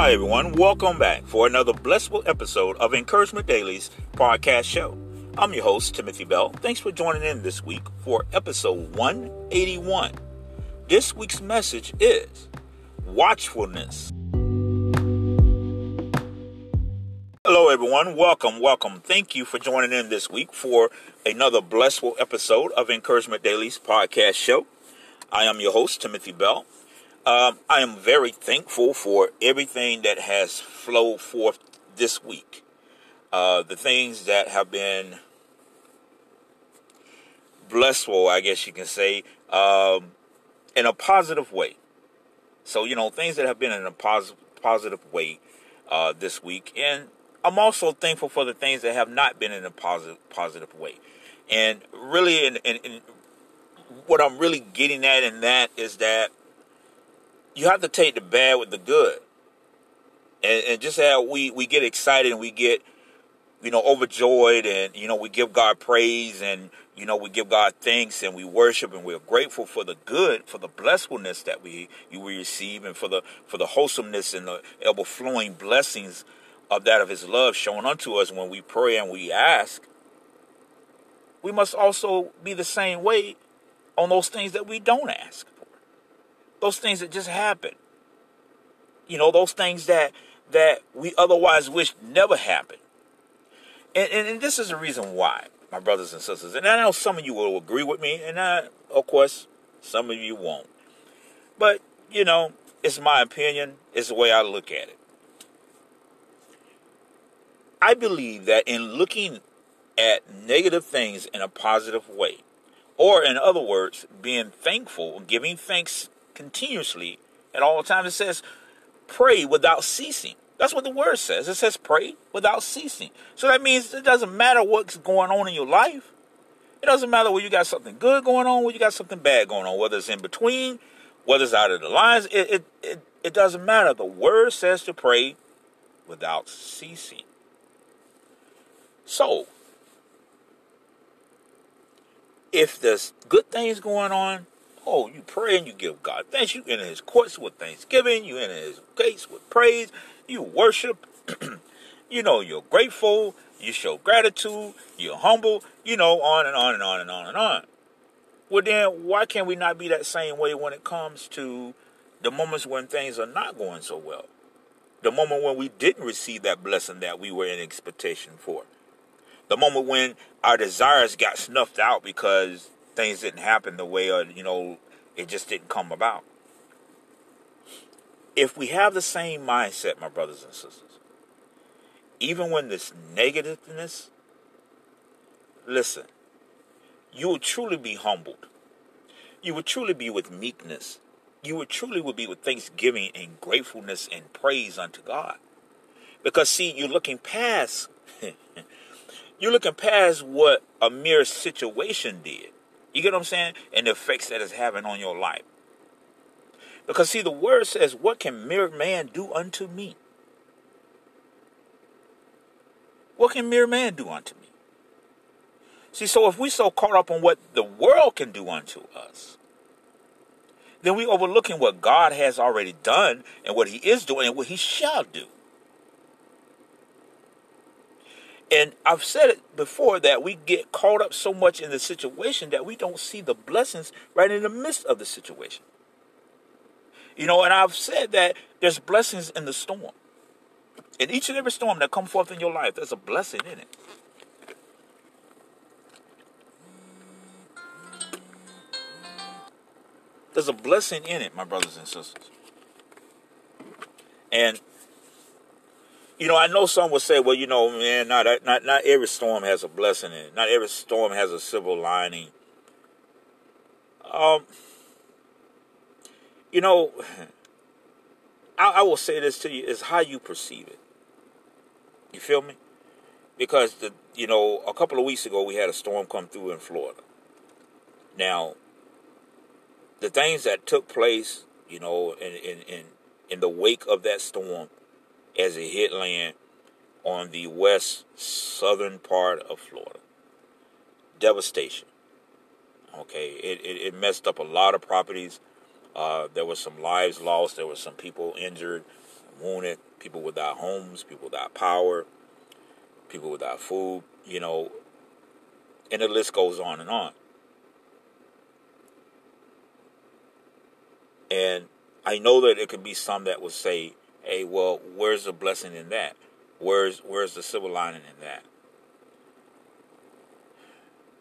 Hi, everyone. Welcome back for another blissful episode of Encouragement Daily's podcast show. I'm your host, Timothy Bell. Thanks for joining in this week for episode 181. This week's message is watchfulness. Hello, everyone. Welcome, welcome. Thank you for joining in this week for another blissful episode of Encouragement Daily's podcast show. I am your host, Timothy Bell. Um, I am very thankful for everything that has flowed forth this week. Uh, the things that have been blissful, I guess you can say, um, in a positive way. So, you know, things that have been in a positive positive way uh, this week. And I'm also thankful for the things that have not been in a positive positive way. And really, in, in, in what I'm really getting at in that is that you have to take the bad with the good. And, and just how we, we get excited and we get, you know, overjoyed and, you know, we give God praise and, you know, we give God thanks and we worship and we're grateful for the good, for the blessedness that we, we receive and for the, for the wholesomeness and the overflowing blessings of that of his love shown unto us when we pray and we ask. We must also be the same way on those things that we don't ask those things that just happen. You know, those things that that we otherwise wish never happened. And, and, and, this is the reason why, my brothers and sisters. And I know some of you will agree with me, and I, of course, some of you won't. But, you know, it's my opinion, it's the way I look at it. I believe that in looking at negative things in a positive way, or in other words, being thankful, giving thanks continuously at all times. It says, pray without ceasing. That's what the word says. It says pray without ceasing. So that means it doesn't matter what's going on in your life. It doesn't matter whether you got something good going on, whether you got something bad going on, whether it's in between, whether it's out of the lines. It, it, it, it doesn't matter. The word says to pray without ceasing. So, if there's good things going on, Oh, you pray and you give God thanks. You enter his courts with thanksgiving. You enter his gates with praise. You worship. you know, you're grateful. You show gratitude. You're humble. You know, on and on and on and on and on. Well, then, why can't we not be that same way when it comes to the moments when things are not going so well? The moment when we didn't receive that blessing that we were in expectation for. The moment when our desires got snuffed out because things didn't happen the way, or you know, it just didn't come about. If we have the same mindset, my brothers and sisters, even when this negativeness, listen, you will truly be humbled. You will truly be with meekness. You will truly will be with thanksgiving and gratefulness and praise unto God. Because see, you're looking past you're looking past what a mere situation did. You get what I'm saying? And the effects that it's having on your life. Because see, the word says, What can mere man do unto me? What can mere man do unto me? See, so if we so caught up on what the world can do unto us, then we overlooking what God has already done and what He is doing and what He shall do. And I've said it before that we get caught up so much in the situation that we don't see the blessings right in the midst of the situation. You know, and I've said that there's blessings in the storm. In each and every storm that come forth in your life, there's a blessing in it. There's a blessing in it, my brothers and sisters. And you know, I know some will say, well, you know, man, not not not every storm has a blessing in it. Not every storm has a silver lining. Um, you know, I, I will say this to you: is how you perceive it. You feel me? Because the you know, a couple of weeks ago we had a storm come through in Florida. Now, the things that took place, you know, in in in, in the wake of that storm as it hit land on the west southern part of Florida. Devastation. Okay, it, it, it messed up a lot of properties. Uh, there was some lives lost. There were some people injured. wounded, people without homes, people without power, people without food, you know, and the list goes on and on. And I know that it could be some that would say, hey, well, where's the blessing in that? Where's where's the silver lining in that?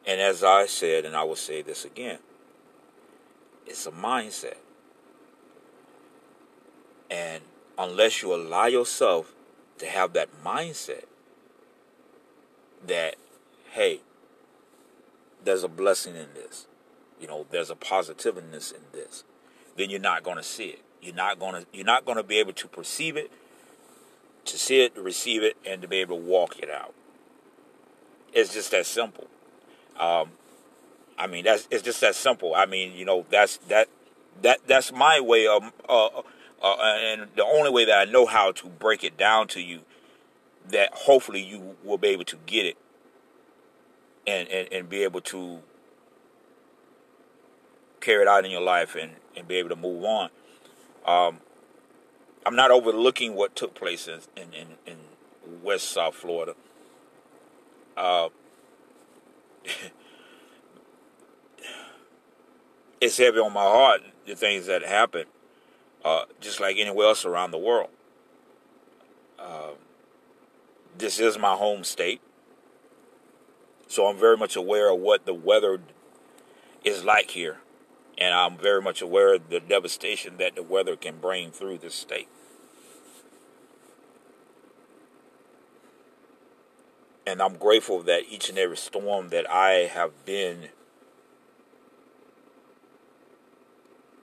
And as I said, and I will say this again, it's a mindset. And unless you allow yourself to have that mindset that, hey, there's a blessing in this, you know, there's a positiveness in this, then you're not going to see it. You're not going to you're not to be able to perceive it, to see it, to receive it, and to be able to walk it out. It's just that simple. Um, I mean, that's it's just that simple. I mean, you know, that's that that that's my way of, uh, uh, and the only way that I know how to break it down to you, that hopefully you will be able to get it, and and, and be able to carry it out in your life and and be able to move on. Um, I'm not overlooking what took place in in, in, in West South Florida. Uh, it's heavy on my heart the things that happen, uh, just like anywhere else around the world. Uh, this is my home state, so I'm very much aware of what the weather is like here, and I'm very much aware of the devastation that the weather can bring through this state. And I'm grateful that each and every storm that I have been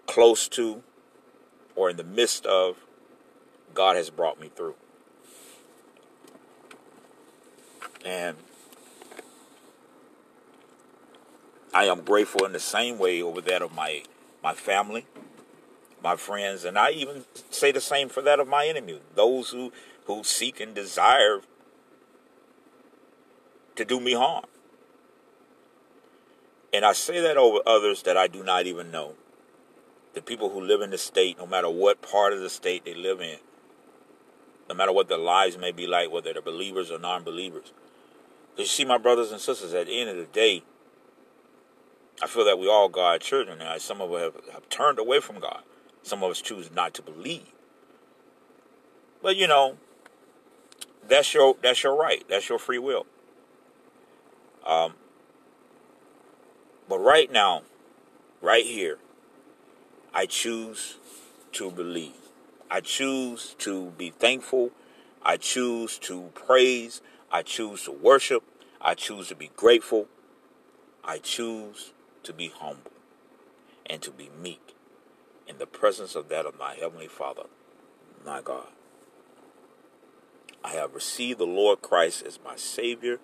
close to or in the midst of, God has brought me through. And I am grateful in the same way over that of my my family, my friends, and I even say the same for that of my enemy, those who who seek and desire to do me harm. And I say that over others that I do not even know the people who live in the state, no matter what part of the state they live in, no matter what their lives may be like, whether they're believers or non believers. Because you see, my brothers and sisters, at the end of the day, I feel that we all God's children. Now, some of us have, have turned away from God. Some of us choose not to believe. But you know, that's your that's your right. That's your free will. Um, but right now, right here, I choose to believe. I choose to be thankful. I choose to praise. I choose to worship. I choose to be grateful. I choose to be humble and to be meek in the presence of that of my Heavenly Father, my God. I have received the Lord Christ as my Savior,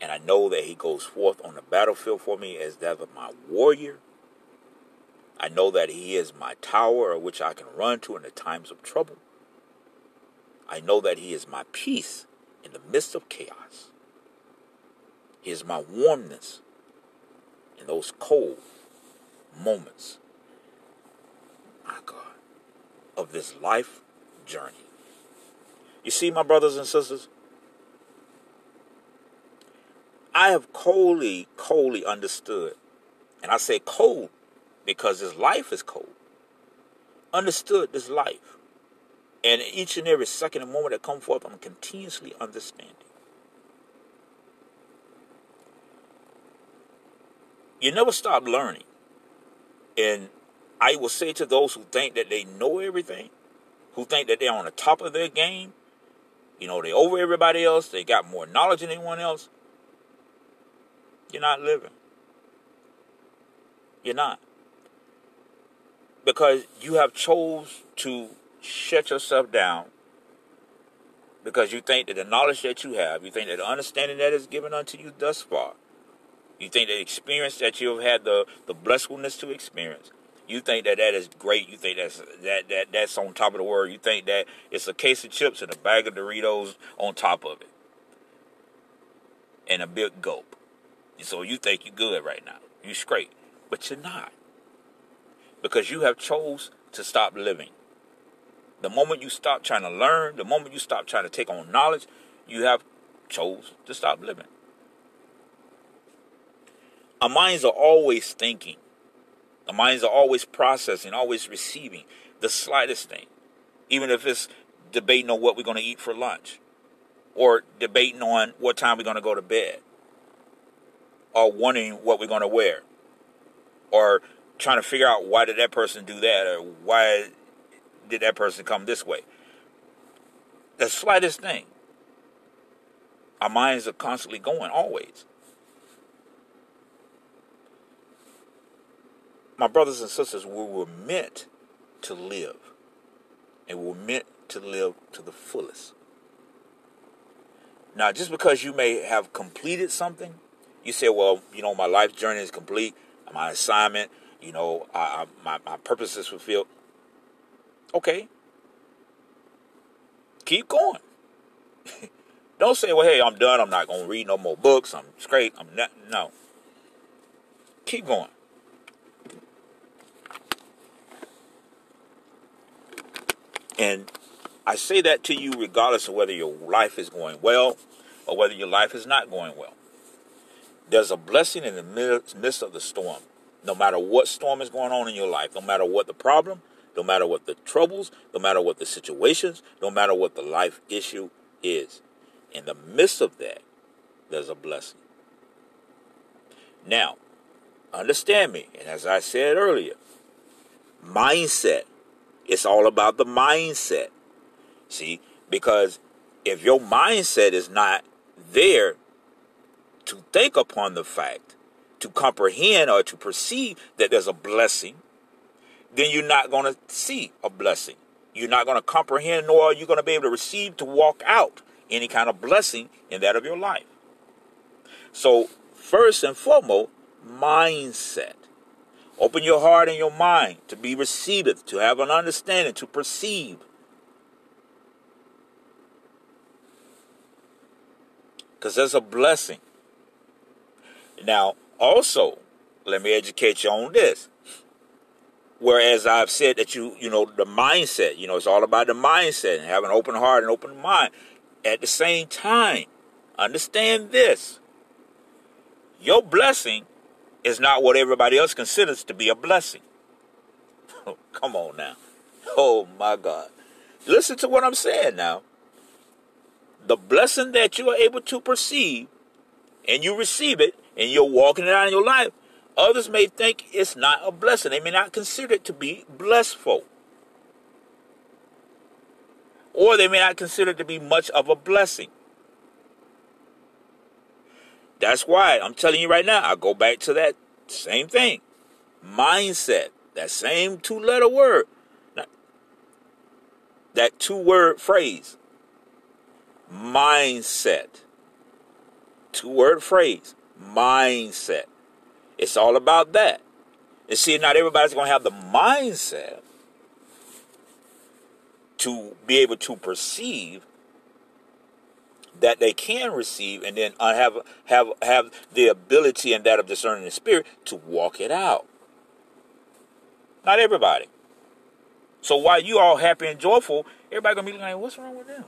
and I know that He goes forth on the battlefield for me as that of my warrior I know that He is my tower, which I can run to in the times of trouble. I know that He is my peace in the midst of chaos. He is my warmness in those cold moments, my God, of this life journey. You see, my brothers and sisters, I have coldly, coldly understood, and I say cold because this life is cold. Understood this life. And each and every second and moment that come forth, I'm continuously understanding. You never stop learning. And I will say to those who think that they know everything, who think that they're on the top of their game, you know, they over everybody else, they got more knowledge than anyone else, you're not living. You're not because you have chose to shut yourself down because you think that the knowledge that you have, you think that the understanding that is given unto you thus far, you think the experience that you have had the the blessedness to experience, you think that that is great. You think that's that that that's on top of the world. You think that it's a case of chips and a bag of Doritos on top of it, and a big gulp. And So you think you're good right now. You're straight, but you're not because you have chose to stop living. The moment you stop trying to learn, the moment you stop trying to take on knowledge, you have chose to stop living. Our minds are always thinking. Our minds are always processing, always receiving the slightest thing. Even if it's debating on what we're going to eat for lunch or debating on what time we're going to go to bed or wondering what we're going to wear or trying to figure out why did that person do that or why did that person come this way. The slightest thing. Our minds are constantly going, always. My brothers and sisters, we were meant to live. And we were meant to live to the fullest. Now, just because you may have completed something, you say, well, you know, my life journey is complete, my assignment, you know, I, I, my, my purpose is fulfilled. Okay. Keep going. Don't say, well, hey, I'm done. I'm not going to read no more books. I'm straight. I'm not. No. Keep going. And I say that to you regardless of whether your life is going well or whether your life is not going well. There's a blessing in the midst of the storm. No matter what storm is going on in your life, no matter what the problem, no matter what the troubles, no matter what the situations, no matter what the life issue is. In the midst of that, there's a blessing. Now, understand me, and as I said earlier, mindset. It's all about the mindset. See, because if your mindset is not there to think upon the fact, to comprehend or to perceive that there's a blessing, then you're not going to see a blessing. You're not going to comprehend, nor are you going to be able to receive to walk out any kind of blessing in that of your life. So, first and foremost, mindset. Open your heart and your mind to be received, to have an understanding, to perceive. Because there's a blessing. Now, also, let me educate you on this. Whereas I've said that you, you know, the mindset, you know, it's all about the mindset and have an open heart and open mind. At the same time, understand this. Your blessing is not what everybody else considers to be a blessing. come on now. Oh my God. Listen to what I'm saying now. The blessing that you are able to perceive and you receive it and you're walking it out in your life, others may think it's not a blessing. They may not consider it to be blessful. Or they may not consider it to be much of a blessing. That's why I'm telling you right now, I go back to that same thing. Mindset. That same two letter word. That two word phrase. Mindset. Two word phrase mindset. It's all about that. And see, not everybody's going to have the mindset to be able to perceive that they can receive and then uh, have have have the ability and that of discerning the spirit to walk it out. Not everybody. So while you all happy and joyful, everybody gonna be like, "What's wrong with them?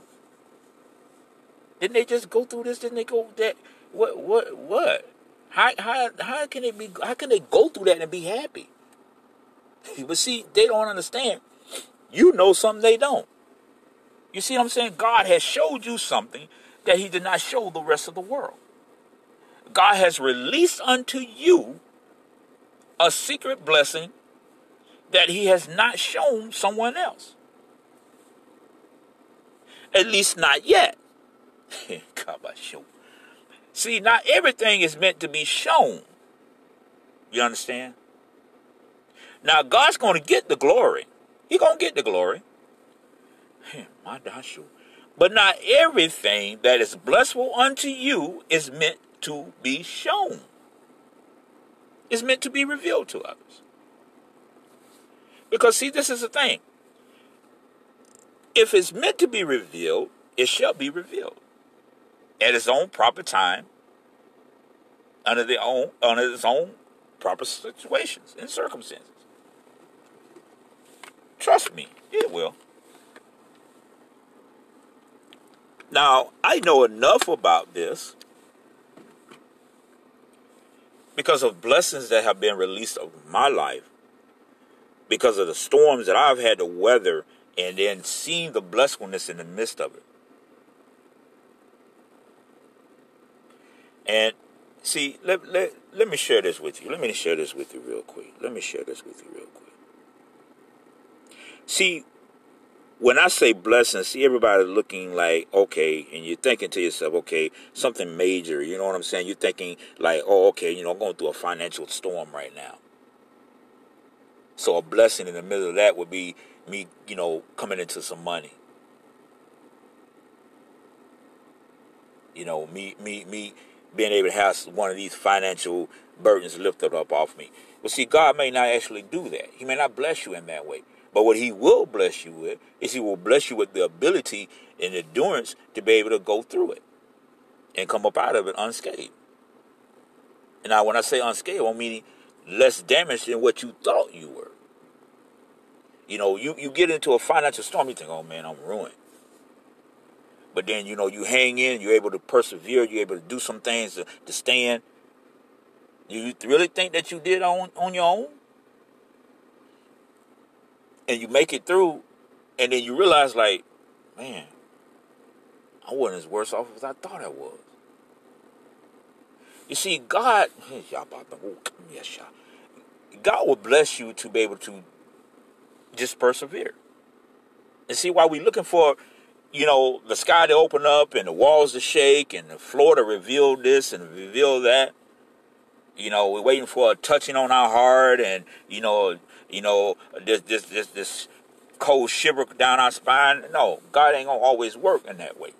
Didn't they just go through this? Didn't they go that? What? What? What? How? How? How can it be? How can they go through that and be happy? But see, they don't understand. You know something they don't. You see what I'm saying? God has showed you something that He did not show the rest of the world. God has released unto you a secret blessing that He has not shown someone else. At least not yet. See, not everything is meant to be shown. You understand? Now God's going to get the glory. He going to get the glory. My gosh, but not everything that is blessful unto you is meant to be shown. It's meant to be revealed to others. Because see, this is the thing. If it's meant to be revealed, it shall be revealed at its own proper time, under the own under its own proper situations and circumstances. Trust me, it will. Now, I know enough about this because of blessings that have been released of my life, because of the storms that I've had to weather, and then seeing the blessedness in the midst of it. And see, let, let, let me share this with you. Let me share this with you real quick. Let me share this with you real quick. See, when I say blessing, see everybody looking like, okay, and you're thinking to yourself, okay, something major, you know what I'm saying? You're thinking like, oh, okay, you know, I'm going through a financial storm right now. So a blessing in the middle of that would be me, you know, coming into some money. You know, me, me, me being able to have one of these financial burdens lifted up off me. But see, God may not actually do that. He may not bless you in that way. But what he will bless you with is he will bless you with the ability and endurance to be able to go through it and come up out of it unscathed. And now, when I say unscathed, I mean less damaged than what you thought you were. You know, you, you get into a financial storm, you think, oh man, I'm ruined. But then, you know, you hang in, you're able to persevere, you're able to do some things to, to stand. You really think that you did on, on your own? And you make it through, and then you realize, like, man, I wasn't as worse off as I thought I was. You see, God, yes, God will bless you to be able to just persevere. And see, while we're looking for, you know, the sky to open up and the walls to shake and the floor to reveal this and reveal that, you know, we're waiting for a touching on our heart and, you know, you know, this this this this cold shiver down our spine. No, God ain't gonna always work in that way.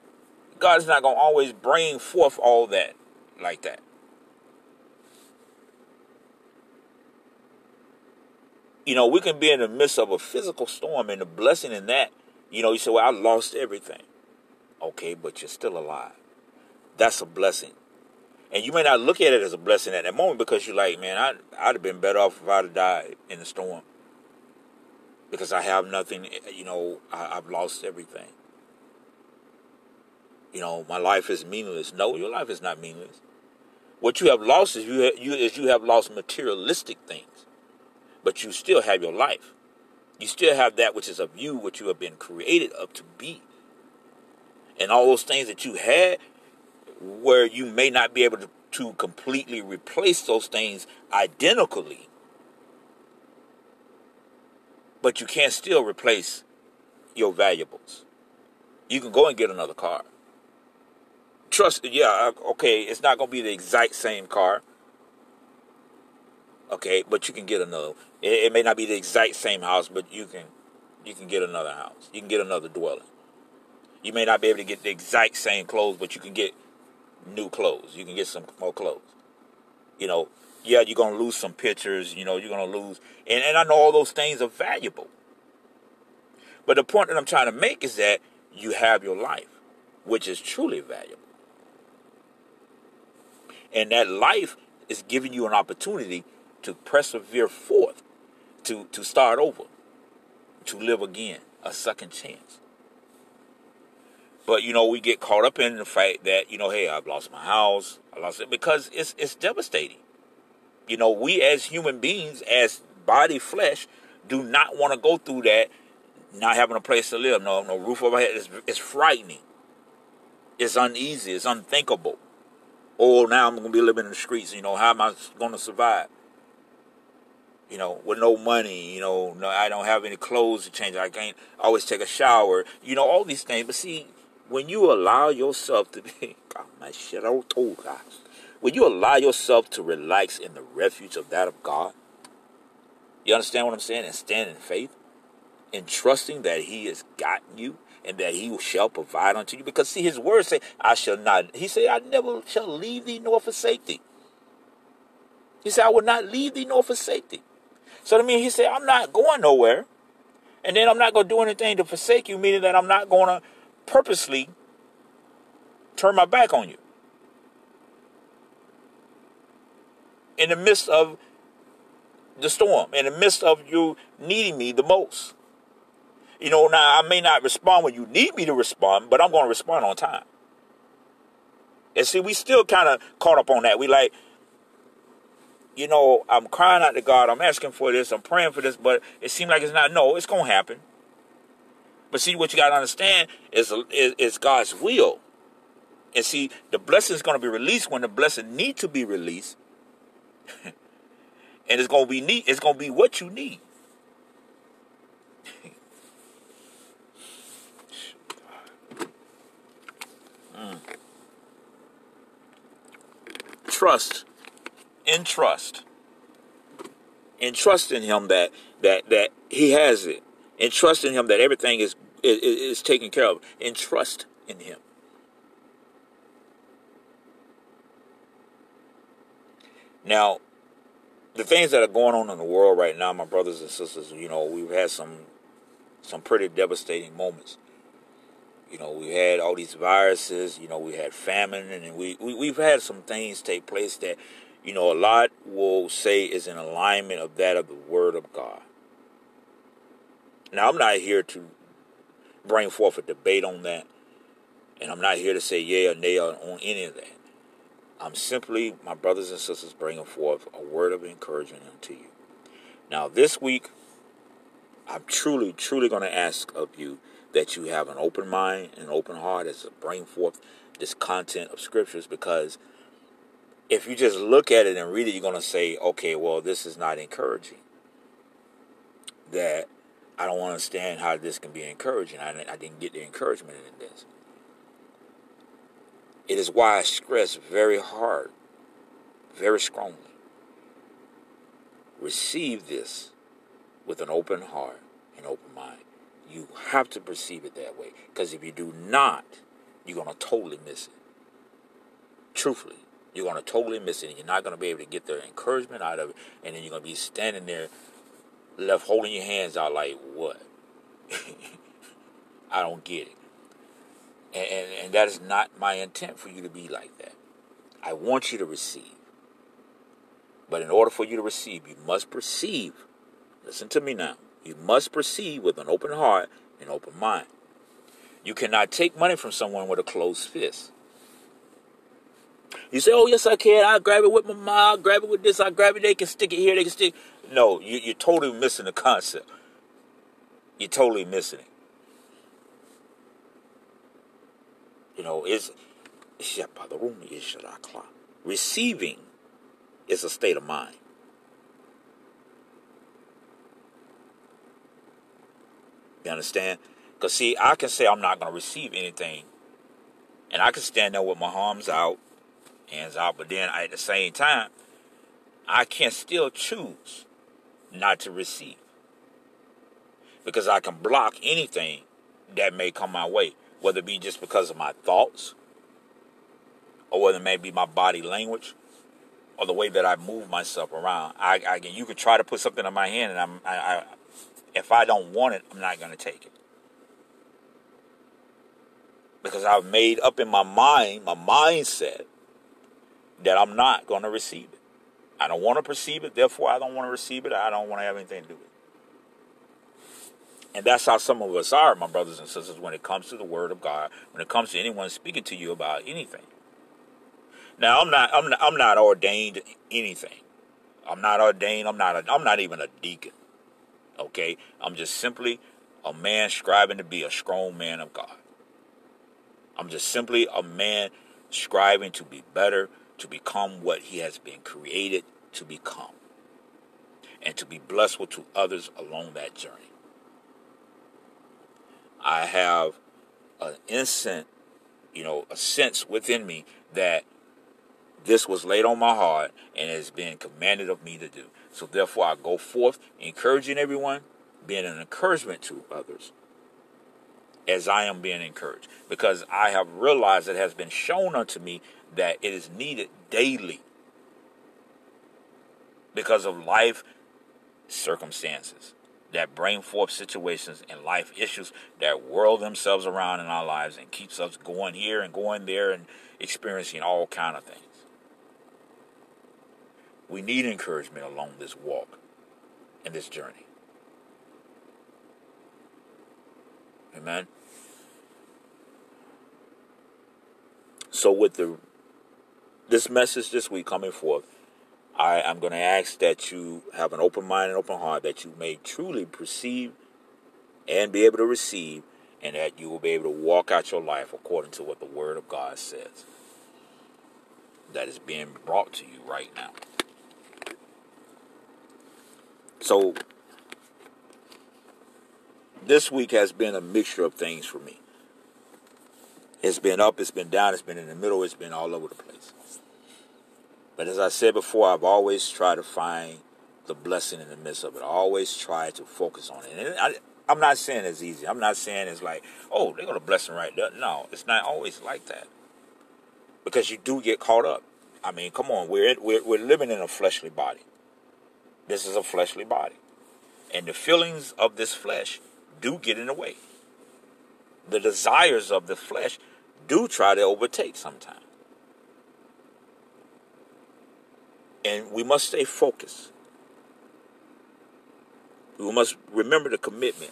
God's not gonna always bring forth all that like that. you know, we can be in the midst of a physical storm, and the blessing in that, you know, you say, Well, I lost everything. Okay, but you're still alive. That's a blessing. And you may not look at it as a blessing at that moment because you're like, man, I, I'd have been better off if I'd have died in the storm. Because I have nothing, you know, I, I've lost everything. You know, my life is meaningless. No, your life is not meaningless. What you have lost is you, you is you have lost materialistic things but you still have your life. You still have that which is of you, what you have been created up to be. And all those things that you had, where you may not be able to, to completely replace those things identically, but you can still replace your valuables. You can go and get another car. Trust, yeah, uh, okay, it's not going to be the exact same car. Okay, but you can get another. It, it, may not be the exact same house, but you can you can get another house. You can get another dwelling. You may not be able to get the exact same clothes, but you can get new clothes. You can get some more clothes. You know, yeah, you're gonna lose some pictures. You know, you're gonna lose, and and I know all those things are valuable. But the point that I'm trying to make is that you have your life, which is truly valuable. And that life is giving you an opportunity to persevere forth, to, to start over, to live again, a second chance. But you know, we get caught up in the fact that, you know, hey, I've lost my house, I lost it because it's it's devastating. You know, we as human beings, as body flesh, do not want to go through that not having a place to live, no no roof over head. It's, it's frightening. It's uneasy. It's unthinkable. Oh, now I'm to be living in the streets. You know, how am I to survive? you know, with no money, you know, no, I don't have any clothes to change. I can't always take a shower, you know, all these things. But see, when you allow yourself to be, when you allow yourself to relax in the refuge of that of God, you understand what I'm saying? And stand in faith and trusting that He has gotten you and that He shall provide unto you. Because see, His words say, I shall not, He said, I never shall leave thee nor forsake thee. He said, I will not leave thee nor forsake thee. So to me, he said, I'm not going nowhere. And then I'm not going to do anything to forsake you, meaning that I'm not going to purposely turn my back on you. In the midst of the storm, in the midst of you needing me the most. You know, now I may not respond when you need me to respond, but I'm going to respond on time. And see, we still kind of caught up on that. We like, you know, I'm crying out to God. I'm asking for this. I'm praying for this, but it seems like it's not. No, it's going to happen. But see, what you got to understand is, is, is God's will. And see, the blessing is going to be released when the blessing need to be released. and it's going to be neat. It's going to be what you need. mm. Trust. In trust. In trust in him that that that he has it. In trust in him that everything is is, is taken care of. and trust in him. Now, the things that are going on in the world right now, my brothers and sisters, you know, we've had some some pretty devastating moments. You know, we had all these viruses, you know, we had famine, and we, we, we've had some things take place that, you know, a lot will say is in alignment of that of the Word of God. Now, I'm not here to bring forth a debate on that, and I'm not here to say yay or nay on any of that. I'm simply, my brothers and sisters, bringing forth a word of encouragement unto you. Now, this week, I'm truly, truly going to ask of you that you have an open mind and open heart as to bring forth this content of scriptures because if you just look at it and read it, you're going to say, okay, well, this is not encouraging. That I don't understand how this can be encouraging. I, I didn't get the encouragement in this. It is why I stress very hard, very strongly. Receive this with an open heart and open mind. You have to perceive it that way. Because if you do not, you're going to totally miss it. Truthfully, you're going to totally miss it. And you're not going to be able to get the encouragement out of it. And then you're going to be standing there, left holding your hands out like, what? I don't get it. And, and, and that is not my intent for you to be like that. I want you to receive. But in order for you to receive, you must perceive. Listen to me now. You must perceive with an open heart and open mind. You cannot take money from someone with a closed fist. You say, "Oh yes, I can. I grab it with my mouth. I grab it with this. I grab it. They can stick it here. They can stick." No, you, you're totally missing the concept. You're totally missing it. You know, it's receiving is a state of mind. You understand? Because, see, I can say I'm not going to receive anything. And I can stand there with my arms out, hands out, but then at the same time, I can still choose not to receive. Because I can block anything that may come my way whether it be just because of my thoughts, or whether it may be my body language, or the way that I move myself around. I, I you could try to put something in my hand, and I'm, I, I if I don't want it, I'm not going to take it because I've made up in my mind, my mindset, that I'm not going to receive it. I don't want to perceive it, therefore I don't want to receive it. I don't want to have anything to do with it. And that's how some of us are, my brothers and sisters, when it comes to the Word of God, when it comes to anyone speaking to you about anything. Now, I'm not, I'm not, I'm not ordained anything. I'm not ordained. I'm not, a, I'm not even a deacon. Okay, I'm just simply a man striving to be a strong man of God. I'm just simply a man striving to be better, to become what he has been created to become, and to be blessed to others along that journey. I have an instant, you know, a sense within me that this was laid on my heart and has been commanded of me to do. So therefore, I go forth encouraging everyone, being an encouragement to others as I am being encouraged. Because I have realized it has been shown unto me that it is needed daily because of life circumstances that bring forth situations and life issues that whirl themselves around in our lives and keeps us going here and going there and experiencing all kind of things. We need encouragement along this walk and this journey. Amen. So with the this message this week coming forth, I am going to ask that you have an open mind and open heart that you may truly perceive and be able to receive and that you will be able to walk out your life according to what the word of God says. That is being brought to you right now. So this week has been a mixture of things for me. It's been up, it's been down, it's been in the middle, it's been all over the place. But as I said before, I've always tried to find the blessing in the midst of it. I always try to focus on it. And I, I'm not saying it's easy. I'm not saying it's like, oh, they're going to bless right there. No, it's not always like that. Because you do get caught up. I mean, come on, we're, we're, we're living in a fleshly body. This is a fleshly body. And the feelings of this flesh do get in the way. The desires of the flesh do try to overtake sometimes. And we must stay focused. We must remember the commitment,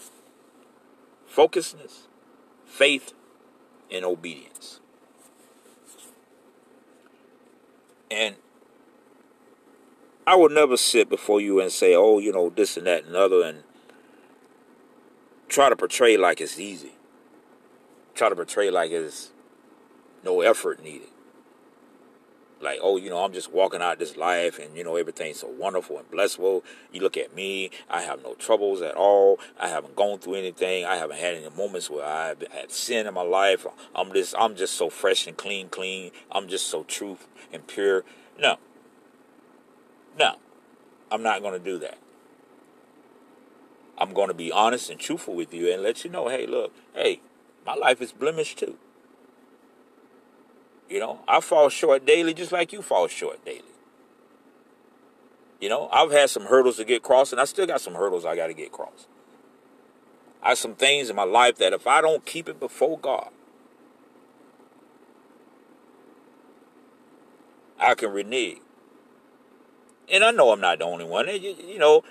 focusedness, faith, and obedience. And I will never sit before you and say, oh, you know, this and that and other, and try to portray like it's easy. Try to portray like it's no effort needed. Like, oh, you know, I'm just walking out this life and, you know, everything's so wonderful and blissful. You look at me, I have no troubles at all. I haven't gone through anything. I haven't had any moments where I've had sin in my life. I'm just, I'm just so fresh and clean, clean. I'm just so true and pure. No. No. I'm not going to do that. I'm going to be honest and truthful with you and let you know, hey, look, hey, my life is blemished too. You know, I fall short daily just like you fall short daily. You know, I've had some hurdles to get crossed, and I still got some hurdles I got to get crossed. I have some things in my life that if I don't keep it before God, I can renege. And I know I'm not the only one. You, you know,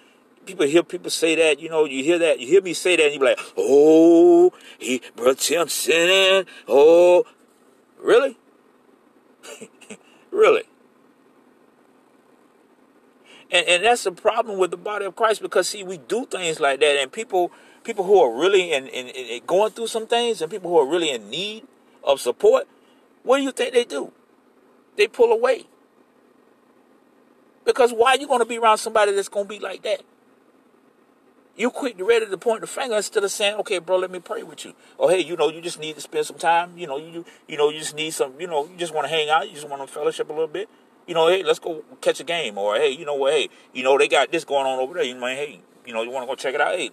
people hear people say that, you know, you hear that, you hear me say that, and you be like, oh, he, brought Tim sinning. Oh, really? Really? And, and that's the problem with the body of Christ because see, we do things like that, and people people who are really in, in, in going through some things, and people who are really in need of support, what do you think they do? They pull away. Because why are you going to be around somebody that's going to be like that? You quick ready to point the finger instead of saying, "Okay, bro, let me pray with you." Or hey, you know, you just need to spend some time. You know, you you know, you just need some. You know, you just want to hang out. You just want to fellowship a little bit. You know, hey, let's go catch a game. Or hey, you know what? Hey, you know, they got this going on over there. You know, hey, you know, you want to go check it out? Hey,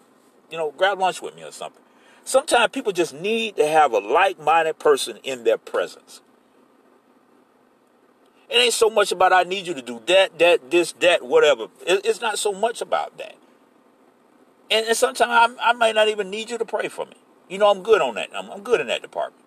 you know, grab lunch with me or something. Sometimes people just need to have a like-minded person in their presence. It ain't so much about I need you to do that, that, this, that, whatever. It's not so much about that. And, and sometimes I, I might not even need you to pray for me. You know, I'm good on that. I'm, I'm good in that department.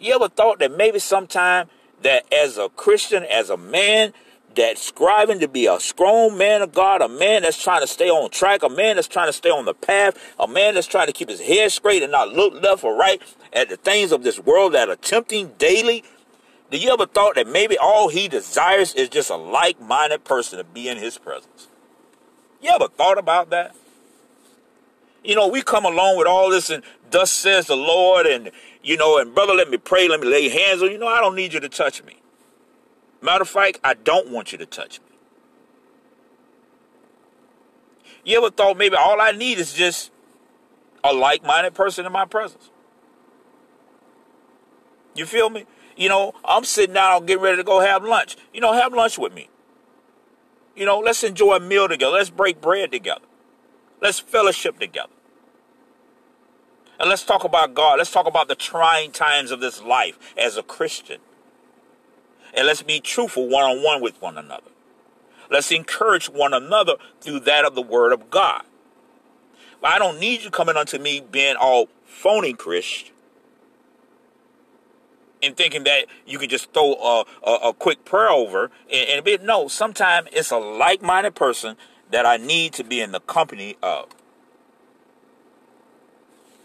You ever thought that maybe sometime that as a Christian, as a man, that's striving to be a strong man of God, a man that's trying to stay on track, a man that's trying to stay on the path, a man that's trying to keep his head straight and not look left or right at the things of this world that are tempting daily. Do you ever thought that maybe all he desires is just a like-minded person to be in his presence? You ever thought about that? You know, we come along with all this and thus says the Lord, and you know, and brother, let me pray, let me lay hands on you. know, I don't need you to touch me. Matter of fact, I don't want you to touch me. You ever thought maybe all I need is just a like-minded person in my presence? You feel me? You know, I'm sitting down getting ready to go have lunch. You know, have lunch with me. You know, let's enjoy a meal together. Let's break bread together. Let's fellowship together. And let's talk about God. Let's talk about the trying times of this life as a Christian. And let's be truthful one on one with one another. Let's encourage one another through that of the Word of God. I don't need you coming unto me being all phony Christian and thinking that you can just throw a, a, a quick prayer over and, and bit. No, sometimes it's a like-minded person that I need to be in the company of.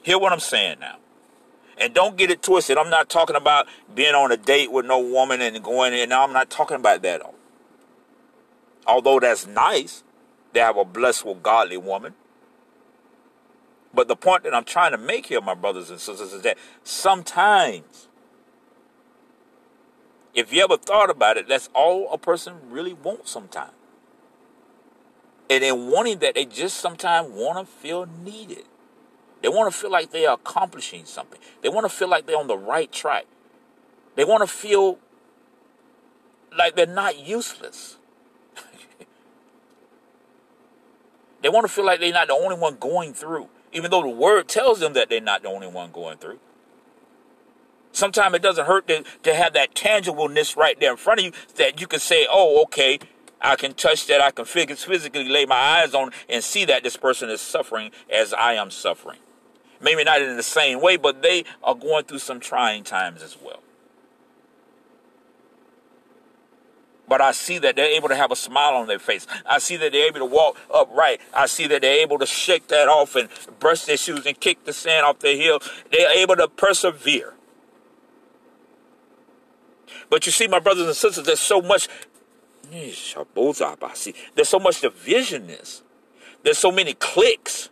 Hear what I'm saying now. And don't get it twisted. I'm not talking about being on a date with no woman and going in. No, I'm not talking about that. Although that's nice to have a blessed, with godly woman. But the point that I'm trying to make here, my brothers and sisters, is that sometimes, if you ever thought about it, that's all a person really wants sometimes. And in wanting that, they just sometimes want to feel needed. They want to feel like they are accomplishing something. They want to feel like they're on the right track. They want to feel like they're not useless. they want to feel like they're not the only one going through even though the word tells them that they're not the only one going through. Sometimes it doesn't hurt to, to have that tangibleness right there in front of you that you can say, oh, okay, I can touch that. I can physically lay my eyes on and see that this person is suffering as I am suffering. Maybe not in the same way, but they are going through some trying times as well. but I see that they're able to have a smile on their face. I see that they're able to walk upright. I see that they're able to shake that off and brush their shoes and kick the sand off their heel. They're able to persevere. But you see, my brothers and sisters, there's so much. There's so much divisionness. There's so many cliques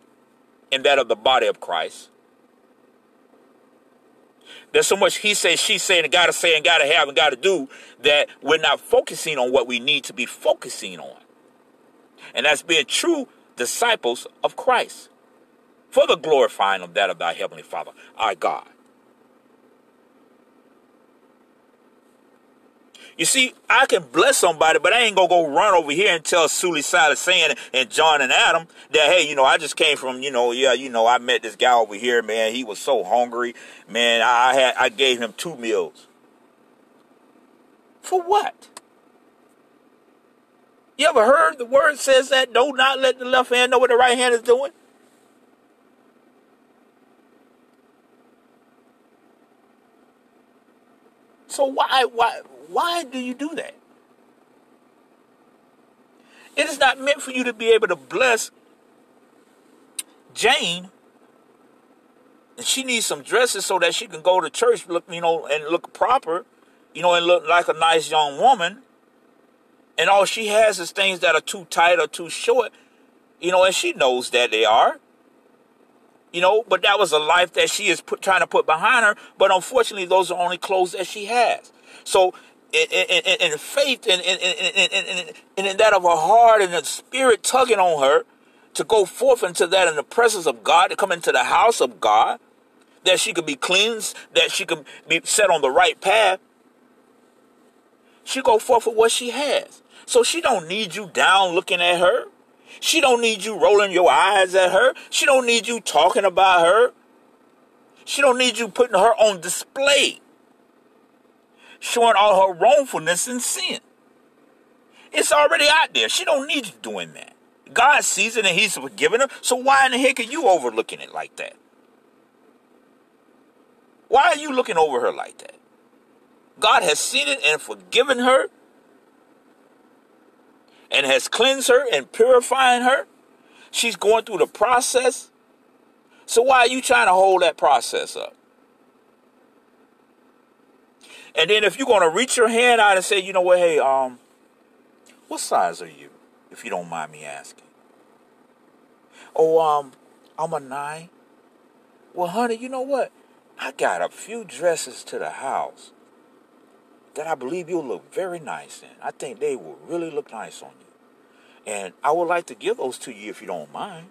in that of the body of Christ. There's so much he says, she saying, and gotta say, and gotta have, and gotta do that we're not focusing on what we need to be focusing on. And that's being true disciples of Christ for the glorifying of that of thy heavenly Father, our God. You see, I can bless somebody, but I ain't gonna go run over here and tell Suli Silas saying and John and Adam that hey, you know, I just came from, you know, yeah, you know, I met this guy over here, man. He was so hungry, man. I had I gave him two meals. For what? You ever heard the word says that? Do not let the left hand know what the right hand is doing. So why why why do you do that? It is not meant for you to be able to bless Jane. And she needs some dresses so that she can go to church, look, you know, and look proper, you know, and look like a nice young woman. And all she has is things that are too tight or too short, you know, and she knows that they are. You know, but that was a life that she is put, trying to put behind her. But unfortunately, those are only clothes that she has. So and, faith and, and, in that of her heart and the spirit tugging on her to go forth into that in the presence of God, to come into the house of God, that she could be cleansed, that she could be set on the right path. She go forth with what she has. So she don't need you down looking at her. She don't need you rolling your eyes at her. She don't need you talking about her. She don't need you putting her on display showing all her wrongfulness and sin. It's already out there. She don't need you doing that. God sees it and He's forgiven her. So why in the heck are you overlooking it like that? Why are you looking over her like that? God has seen it and forgiven her and has cleansed her and purifying her. She's going through the process. So why are you trying to hold that process up? And then if you're to reach your hand out and say, you know what, hey, um, what size are you, if you don't mind me asking? Oh, um, I'm a nine. Well, honey, you know what? I got a few dresses to the house that I believe you'll look very nice in. I think they will really look nice on you. And I would like to give those to you if you don't mind.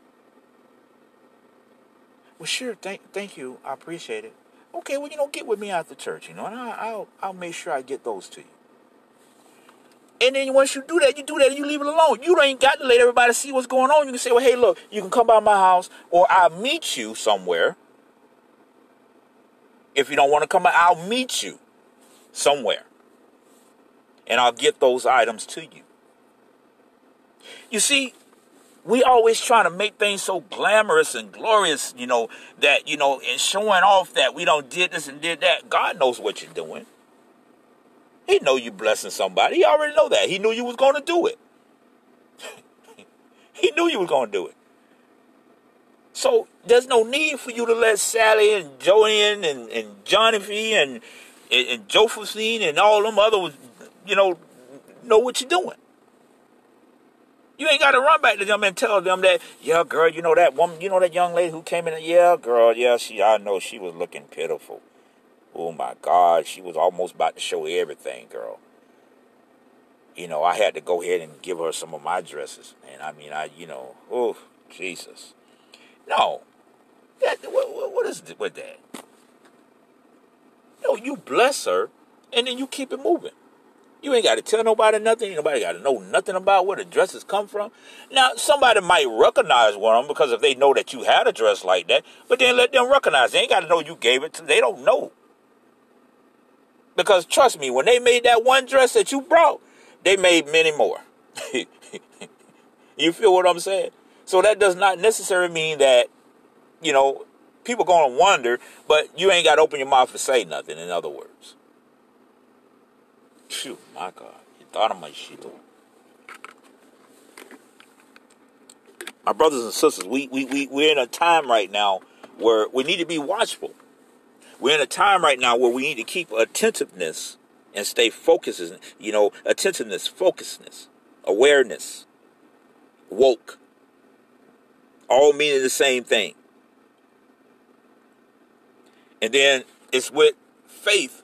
Well, sure. Thank, thank you. I appreciate it. Okay, well, you know, get with me after church, you know, and I, will I'll make sure I get those to you. And then once you do that, you do that and you leave it alone. You don't ain't got to let everybody see what's going on. You can say, well, hey, look, you can come by my house or I'll meet you somewhere. If you don't want to come, I'll meet you somewhere. And I'll get those items to you. You see, we always trying to make things so glamorous and glorious, you know, that, you know, and showing off that we don't did this and did that. God knows what you're doing. He know you blessing somebody. He already know that. He knew you was going to do it. he knew you was going to do it. So there's no need for you to let Sally and Joanne and, and V and, and, and Josephine and all them other, you know, know what you're doing. You ain't got to run back to them and tell them that, yeah, girl, you know that woman, you know that young lady who came in, yeah, girl, yeah, she, I know she was looking pitiful. Oh my God, she was almost about to show everything, girl. You know, I had to go ahead and give her some of my dresses, and I mean, I, you know, oh Jesus. No. That, what, what is with that? No, you bless her, and then you keep it moving. You ain't got to tell nobody nothing. Nobody got to know nothing about where the dresses come from. Now, somebody might recognize one of them because if they know that you had a dress like that, but then let them recognize. They ain't got to know you gave it to. They don't know. Because trust me, when they made that one dress that you brought, they made many more. you feel what I'm saying? So that does not necessarily mean that you know, people going to wonder, but you ain't got to open your mouth to say nothing, in other words. Phew, my God. You thought of my shit. My brothers and sisters, we, we, we, we're in a time right now where we need to be watchful. We're in a time right now where we need to keep attentiveness and stay focused. You know, attentiveness, focusedness, awareness, woke, all meaning the same thing. And then it's with faith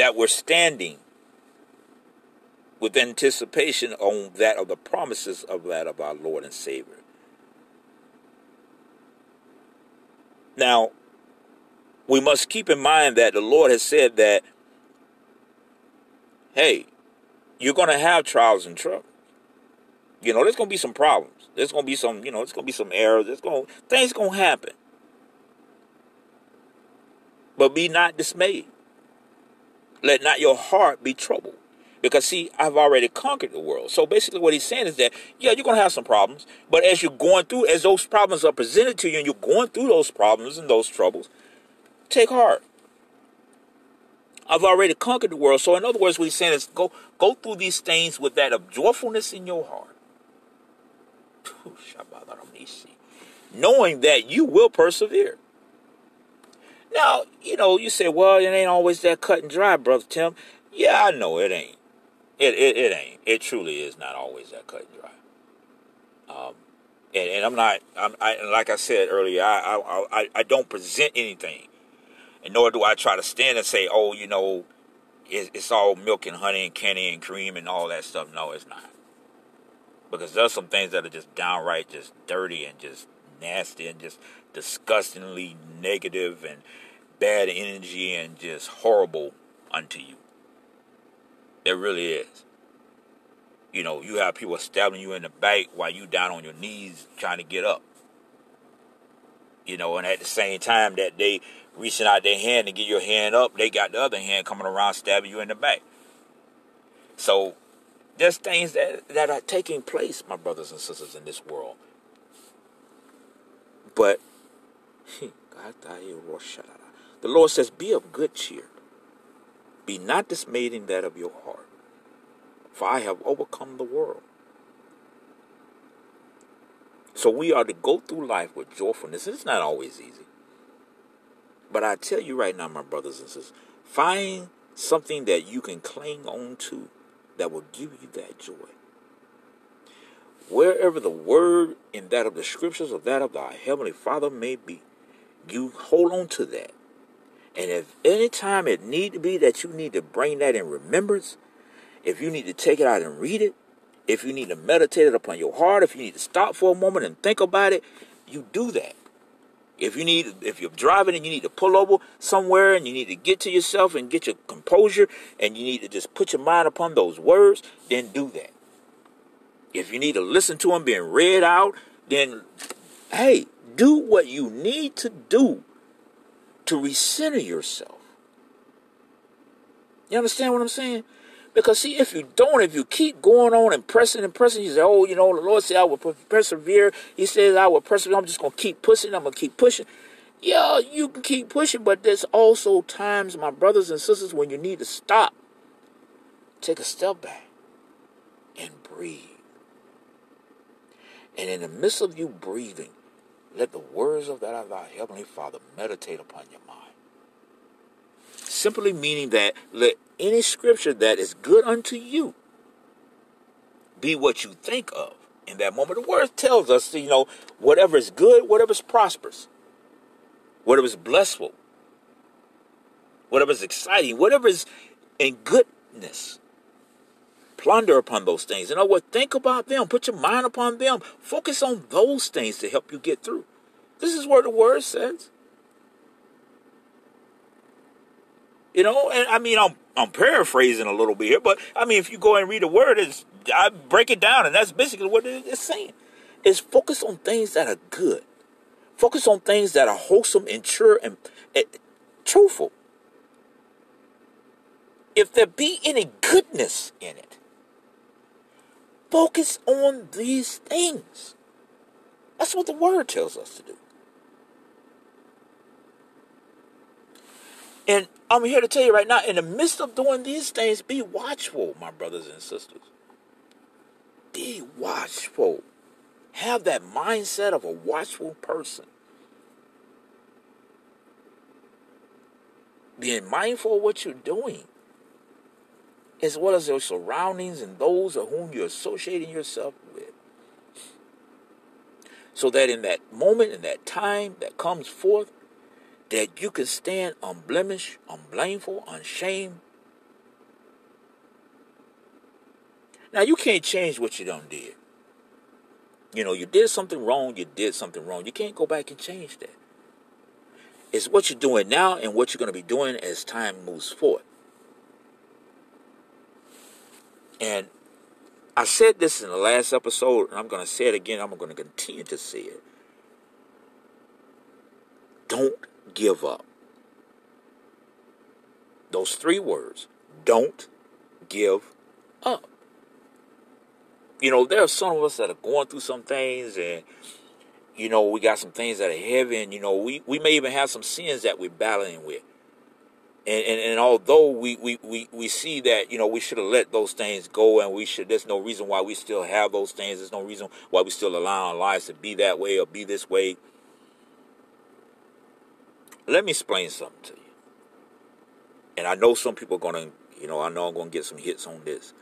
that we're standing with anticipation on that of the promises of that of our Lord and Savior. Now, we must keep in mind that the Lord has said that, hey, you're going to have trials and trouble. You know, there's going to be some problems. There's going to be some, you know, there's going to be some errors. There's going things going to happen. But be not dismayed. Let not your heart be troubled. Because, see, I've already conquered the world. So basically, what he's saying is that, yeah, you're going to have some problems. But as you're going through, as those problems are presented to you and you're going through those problems and those troubles, take heart. I've already conquered the world. So, in other words, what he's saying is go, go through these things with that of joyfulness in your heart. Knowing that you will persevere. Now, you know, you say, well, it ain't always that cut and dry, brother Tim. Yeah, I know it ain't. It it, it ain't. It truly is not always that cut and dry. Um, and, and I'm not. I'm I, like I said earlier. I, I I I don't present anything, and nor do I try to stand and say, oh, you know, it's, it's all milk and honey and candy and cream and all that stuff. No, it's not. Because there's some things that are just downright just dirty and just nasty and just disgustingly negative and bad energy and just horrible unto you. It really is. You know, you have people stabbing you in the back while you down on your knees trying to get up. You know, and at the same time that they reaching out their hand to get your hand up, they got the other hand coming around stabbing you in the back. So there's things that, that are taking place, my brothers and sisters, in this world. But the Lord says, Be of good cheer. Be not dismayed in that of your heart, for I have overcome the world. So we are to go through life with joyfulness. It's not always easy. But I tell you right now, my brothers and sisters, find something that you can cling on to that will give you that joy wherever the word in that of the scriptures or that of our heavenly Father may be, you hold on to that. And if any time it need to be that you need to bring that in remembrance, if you need to take it out and read it, if you need to meditate it upon your heart, if you need to stop for a moment and think about it, you do that. If you need, if you're driving and you need to pull over somewhere and you need to get to yourself and get your composure and you need to just put your mind upon those words, then do that. If you need to listen to them being read out, then hey, do what you need to do to recenter yourself. You understand what I'm saying? Because see, if you don't, if you keep going on and pressing and pressing, you say, "Oh, you know, the Lord said I will persevere." He says I will persevere. I'm just gonna keep pushing. I'm gonna keep pushing. Yeah, you can keep pushing, but there's also times, my brothers and sisters, when you need to stop, take a step back, and breathe. And in the midst of you breathing, let the words of that of thy heavenly Father meditate upon your mind. Simply meaning that let any scripture that is good unto you be what you think of in that moment. The word tells us, you know, whatever is good, whatever is prosperous, whatever is blissful, whatever is exciting, whatever is in goodness. Plunder upon those things. You know what? Think about them. Put your mind upon them. Focus on those things to help you get through. This is where the word says. You know, and I mean, I'm I'm paraphrasing a little bit here, but I mean, if you go and read the word, it's I break it down, and that's basically what it's saying. Is focus on things that are good. Focus on things that are wholesome and true and, and truthful. If there be any goodness in it, focus on these things. That's what the word tells us to do. And I'm here to tell you right now, in the midst of doing these things, be watchful, my brothers and sisters. Be watchful. Have that mindset of a watchful person. Being mindful of what you're doing, as well as your surroundings and those of whom you're associating yourself with. So that in that moment, in that time that comes forth, that you can stand unblemished, unblameful, unshamed. Now you can't change what you done did. You know, you did something wrong, you did something wrong. You can't go back and change that. It's what you're doing now and what you're going to be doing as time moves forward. And I said this in the last episode, and I'm going to say it again. I'm going to continue to say it. Don't give up. Those three words don't give up. You know, there are some of us that are going through some things and you know, we got some things that are heavy and you know, we, we may even have some sins that we're battling with. And, and, and although we, we, we, we see that, you know, we should have let those things go and we should, there's no reason why we still have those things. There's no reason why we still allow our lives to be that way or be this way. Let me explain something to you. And I know some people are going to, you know, I know I'm going to get some hits on this.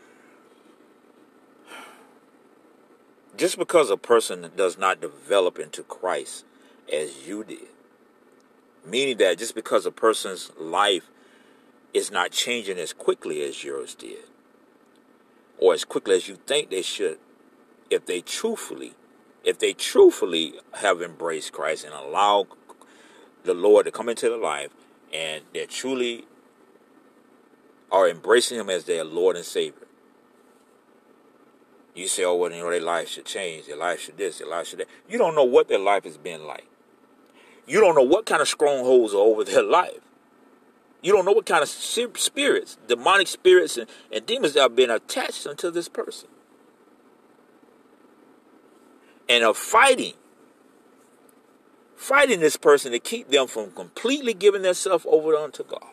Just because a person does not develop into Christ as you did, meaning that just because a person's life is not changing as quickly as yours did, or as quickly as you think they should, if they truthfully, if they truthfully have embraced Christ and allow the Lord to come into their life and they truly are embracing Him as their Lord and Savior. You say, oh, well, you know, their life should change. Their life should this, their life should that. You don't know what their life has been like. You don't know what kind of strongholds are over their life. You don't know what kind of spirits, demonic spirits, and, and demons that have been attached unto this person. And are fighting fighting this person to keep them from completely giving themselves over unto God.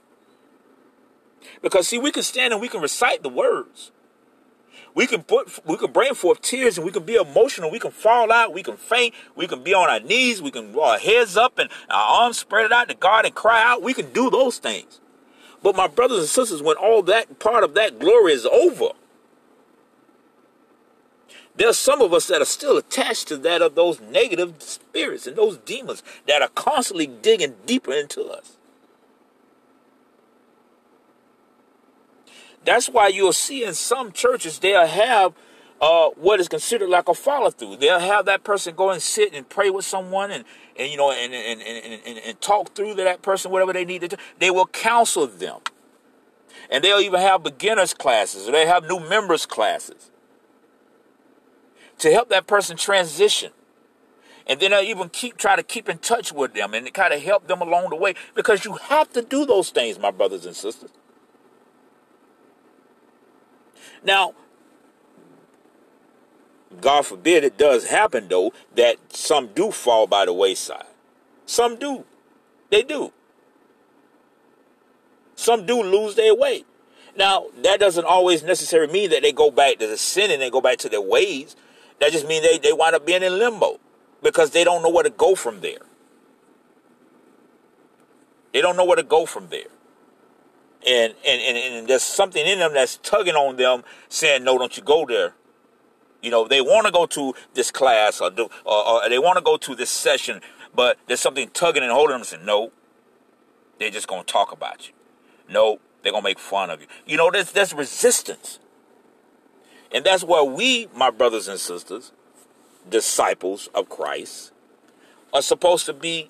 Because see, we can stand and we can recite the words. We can put we can bring forth tears and we can be emotional. We can fall out. We can faint. We can be on our knees. We can our heads up and our arms spread out to God and cry out. We can do those things. But my brothers and sisters, when all that part of that glory is over, there's some of us that are still attached to that of those negative spirits and those demons that are constantly digging deeper into us. That's why you'll see in some churches they'll have uh, what is considered like a follow through. They'll have that person go and sit and pray with someone and, and you know and, and, and, and, and talk through to that person whatever they need to do. They will counsel them. And they'll even have beginners classes or they have new members classes to help that person transition. And then they'll even keep try to keep in touch with them and kind of help them along the way because you have to do those things, my brothers and sisters. Now, God forbid it does happen though that some do fall by the wayside. Some do. They do. Some do lose their way. Now, that doesn't always necessarily mean that they go back to the sin and they go back to their ways. That just means they, they wind up being in limbo. because they don't know where to go from there. They don't know where to go from there. And, and, and, and there's something in them that's tugging on them saying, no, don't you go there. You know, they want to go to this class or, do, or, or they want to go to this session, but there's something tugging and holding them saying, no, they're just going to talk about you. No, they're going to make fun of you. You know, there's, there's resistance. And that's where we, my brothers and sisters, disciples of Christ, are supposed to be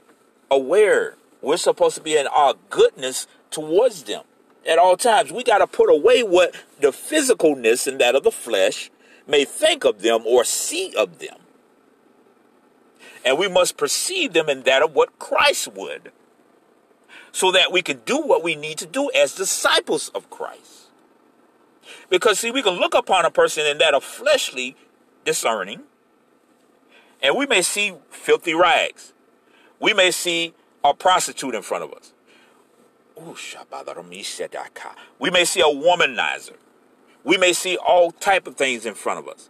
aware. We're supposed to be in our goodness towards them at all times. We got to put away what the physicalness and that of the flesh may think of them or see of them. And we must perceive them in that of what Christ would, so that we can do what we need to do as disciples of Christ. Because, see, we can look upon a person in that of fleshly discerning, and we may see filthy rags. We may see a prostitute in front of us. We may see a womanizer. We may see all type of things in front of us.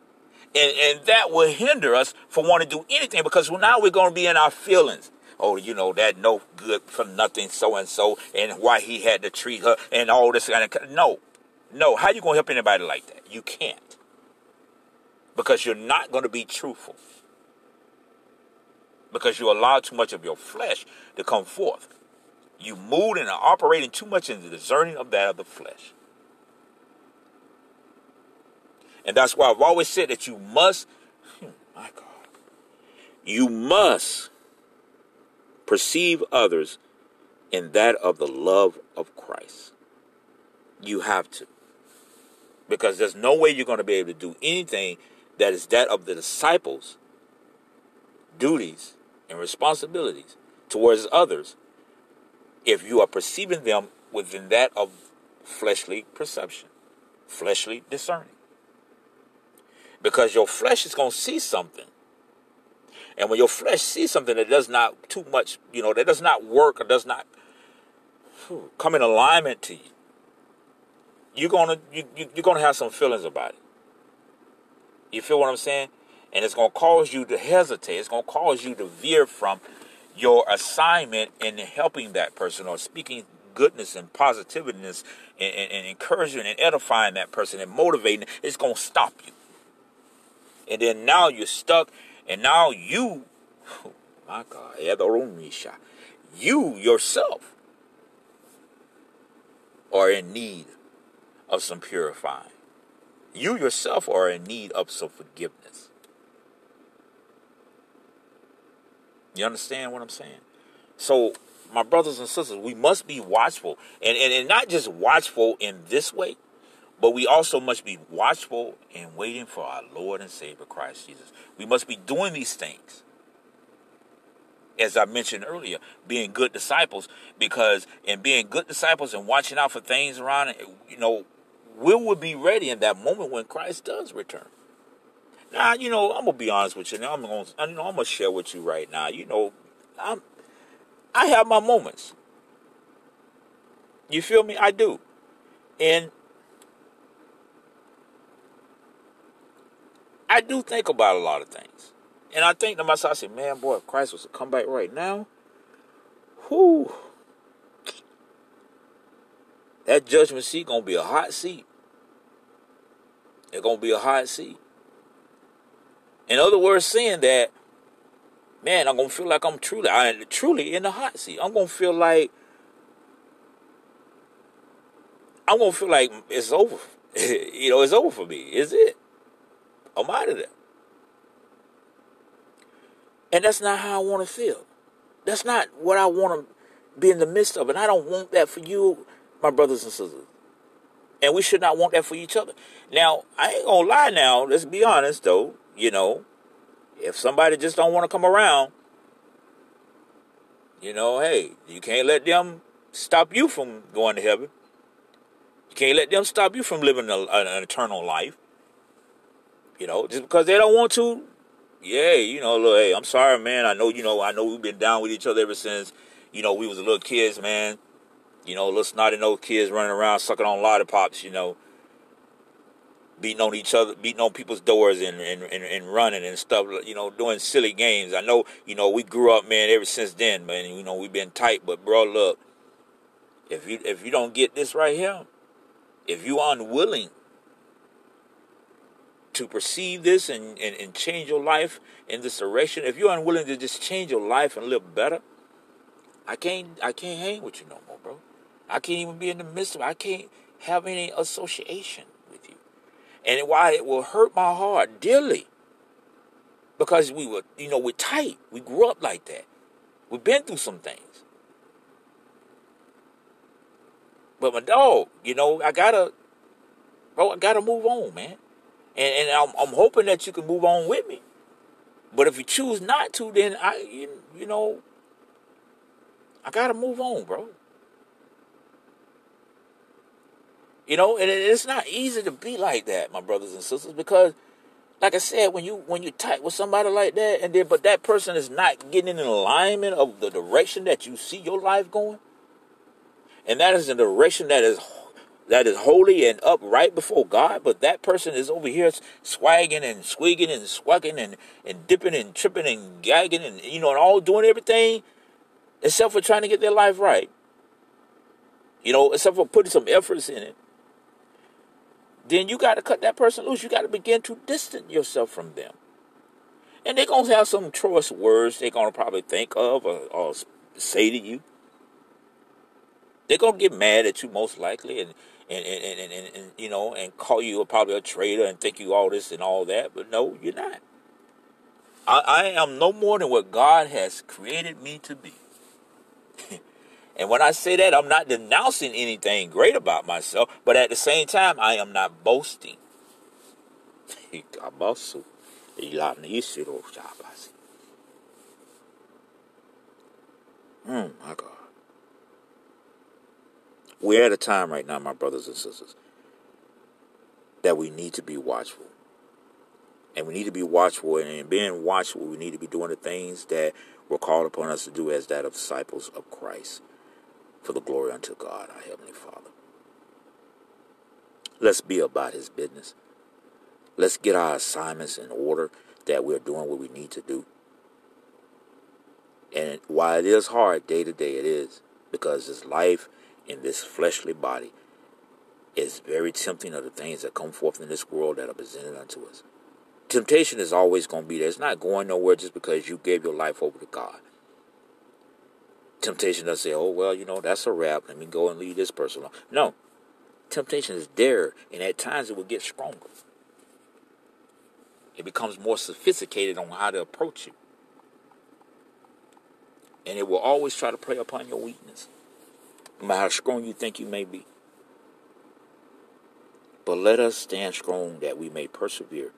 And, and that will hinder us from wanting to do anything because now we're going to be in our feelings. Oh, you know, that no good for nothing, so and so, and why he had to treat her and all this kind of. No, no. How you going to help anybody like that? You can't. Because you're not going to be truthful. Because you allow too much of your flesh to come forth. You moved and are operating too much in the discerning of that of the flesh. And that's why I've always said that you must, hmm, my God, you must perceive others in that of the love of Christ. You have to. Because there's no way you're going to be able to do anything that is that of the disciples' duties and responsibilities towards others if you are perceiving them within that of fleshly perception, fleshly discerning. Because your flesh is going to see something. And when your flesh sees something that does not too much, you know, that does not work or does not whew, come in alignment to you, you're gonna you, you, you're gonna have some feelings about it. You feel what I'm saying? And it's gonna cause you to hesitate. It's gonna cause you to veer from your assignment in helping that person or speaking goodness and positiveness and, and, and encouraging and edifying that person and motivating, it's going to stop you. And then now you're stuck, and now you, my God, you yourself are in need of some purifying. You yourself are in need of some forgiveness. You understand what I'm saying? So, my brothers and sisters, we must be watchful. And, and, and not just watchful in this way, but we also must be watchful and waiting for our Lord and Savior Christ Jesus. We must be doing these things. As I mentioned earlier, being good disciples, because in being good disciples and watching out for things around, you know, we will be ready in that moment when Christ does return. Now, you know, I'm gonna be honest with you. Now, I'm gonna, you know, I'm gonna share with you right now. You know, I'm, I have my moments. You feel me? I do, and I do think about a lot of things. And I think to myself, I say, man, boy, if Christ was to come back right now, whoo, that judgment seat gonna be a hot seat. It's gonna be a hot seat. In other words, saying that, man, I'm gonna feel like I'm truly, I truly in the hot seat. I'm gonna feel like I'm gonna feel like it's over. you know, it's over for me. Is it? I'm out of there. And that's not how I want to feel. That's not what I want to be in the midst of. And I don't want that for you, my brothers and sisters. And we should not want that for each other. Now, I ain't gonna lie now, let's be honest though you know, if somebody just don't want to come around, you know, hey, you can't let them stop you from going to heaven. You can't let them stop you from living a, an eternal life. You know, just because they don't want to, yeah, you know, look, hey, I'm sorry, man. I know, you know, I know we've been down with each other ever since, you know, we was little kids, man. You know, little snotty nose kids running around sucking on lollipops, you know. Beating on each other, beating on people's doors and, and, and, and, running and stuff, you know, doing silly games. I know, you know, we grew up, man, ever since then, man, you know, we've been tight, but bro, look, if you if you don't get this right here, if you unwilling to perceive this and, and, and change your life in this direction, if you're unwilling to just change your life and live better, I can't I can't hang with you no more, bro. I can't even be in the midst of it. I can't have any association. And why it will hurt my heart dearly. Because we were, you know, we're tight. We grew up like that. We've been through some things. But my dog, you know, I gotta, bro, I gotta move on, man. And and I'm I'm hoping that you can move on with me. But if you choose not to, then I, you, you know, I gotta move on, bro. You know, and it's not easy to be like that, my brothers and sisters, because like I said, when you when you tight with somebody like that, and then but that person is not getting in alignment of the direction that you see your life going, and that is a direction that is that is holy and upright before God, but that person is over here swagging and swigging and swagging and, and dipping and tripping and gagging and you know and all doing everything except for trying to get their life right. You know, except for putting some efforts in it then you got to cut that person loose. You got to begin to distance yourself from them. And they're going to have some choice words they're going to probably think of or, or say to you. They're going to get mad at you most likely and, and, and, and, and, and, you know, and call you probably a traitor and think you all this and all that. But no, you're not. I, I am no more than what God has created me to be. And when I say that, I'm not denouncing anything great about myself, but at the same time, I am not boasting. Hmm, my God. We're at a time right now, my brothers and sisters, that we need to be watchful. And we need to be watchful. And in being watchful, we need to be doing the things that were called upon us to do as that of disciples of Christ for the glory unto God, our Heavenly Father. Let's be about His business. Let's get our assignments in order that we're doing what we need to do. And while it is hard day to day, it is because this life in this fleshly body is very tempting of the things that come forth in this world that are presented unto us. Temptation is always going to be there. It's not going nowhere just because you gave your life over to God temptation to say, oh, well, you know, that's a wrap. Let me go and leave this person alone. No. Temptation is there, and at times it will get stronger. It becomes more sophisticated on how to approach you. And it will always try to prey upon your weakness, no matter how strong you think you may be. But let us stand strong that we may persevere.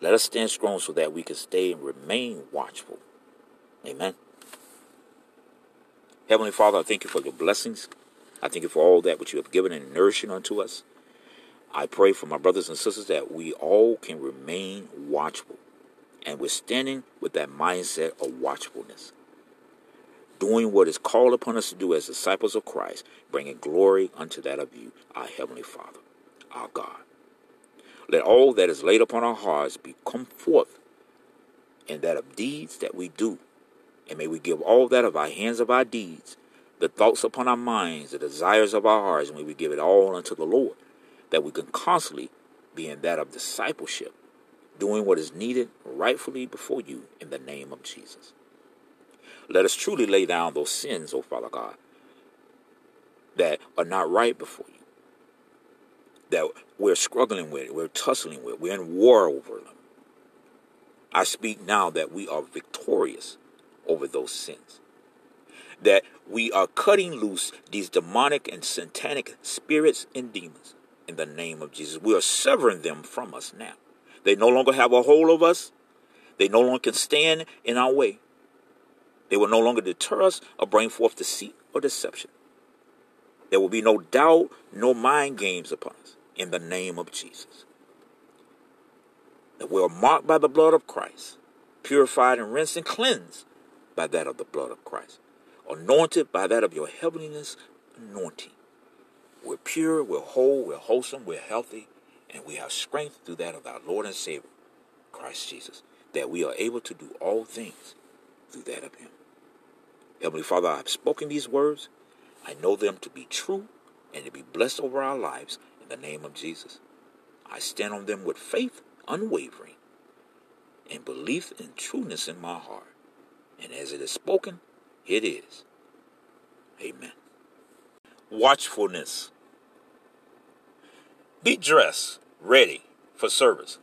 Let us stand strong so that we can stay and remain watchful. Amen. Heavenly Father, I thank you for your blessings. I thank you for all that which you have given and nourishing unto us. I pray for my brothers and sisters that we all can remain watchful and we're standing with that mindset of watchfulness. Doing what is called upon us to do as disciples of Christ, bringing glory unto that of you, our Heavenly Father, our God. Let all that is laid upon our hearts be come forth in that of deeds that we do and may we give all that of our hands of our deeds, the thoughts upon our minds, the desires of our hearts, and may we give it all unto the Lord, that we can constantly be in that of discipleship, doing what is needed rightfully before you in the name of Jesus. Let us truly lay down those sins, O Father God, that are not right before you, that we're struggling with, we're tussling with, we're in war over them. I speak now that we are victorious over those sins. That we are cutting loose these demonic and satanic spirits and demons in the name of Jesus. We are severing them from us now. They no longer have a hold of us. They no longer can stand in our way. They will no longer deter us or bring forth deceit or deception. There will be no doubt, no mind games upon us in the name of Jesus. That we are marked by the blood of Christ, purified and rinsed and cleansed by that of the blood of Christ, anointed by that of your heavenliness anointing. We're pure, we're whole, we're wholesome, we're healthy And we have strength through that of our Lord and Savior, Christ Jesus, that we are able to do all things through that of Him. Heavenly Father, I have spoken these words. I know them to be true and to be blessed over our lives in the name of Jesus. I stand on them with faith unwavering and belief and trueness in my heart. And as it is spoken, it is. Amen. Watchfulness. Be dressed, ready for service,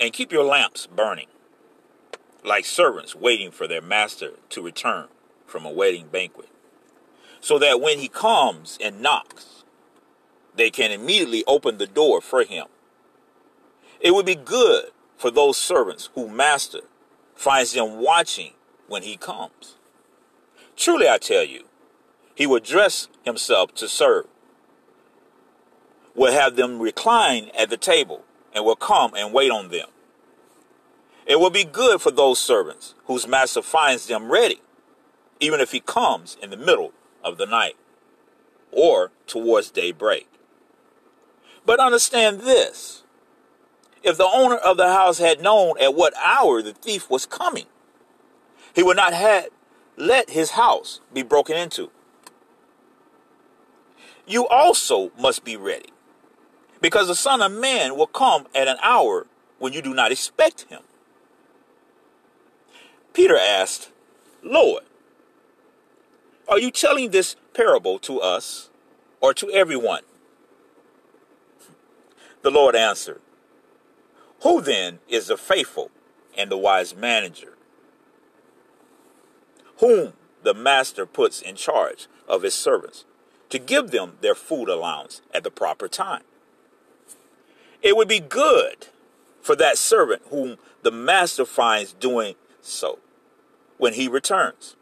and keep your lamps burning, like servants waiting for their master to return from a wedding banquet, so that when he comes and knocks, they can immediately open the door for him. It would be good for those servants who master finds them watching when he comes. Truly, I tell you, he will dress himself to serve, will have them recline at the table, and will come and wait on them. It will be good for those servants whose master finds them ready, even if he comes in the middle of the night or towards daybreak. But understand this if the owner of the house had known at what hour the thief was coming, he would not have let his house be broken into. You also must be ready, because the Son of Man will come at an hour when you do not expect him. Peter asked, Lord, are you telling this parable to us or to everyone? The Lord answered, Who then is the faithful and the wise manager, whom the master puts in charge of his servants to give them their food allowance at the proper time? It would be good for that servant whom the master finds doing so when he returns.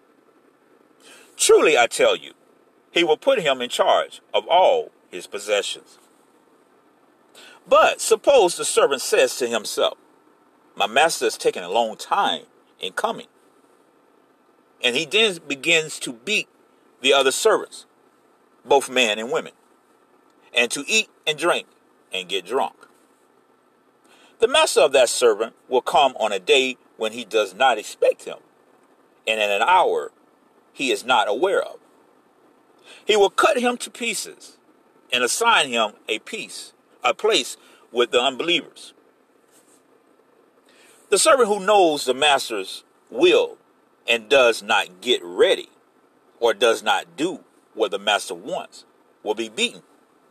Truly, I tell you, he will put him in charge of all his possessions. But suppose the servant says to himself, My master is taking a long time in coming. And he then begins to beat the other servants, both men and women, and to eat and drink and get drunk. The master of that servant will come on a day when he does not expect him, and in an hour he is not aware of. He will cut him to pieces and assign him a piece, a place with the unbelievers. The servant who knows the master's will and does not get ready or does not do what the master wants will be beaten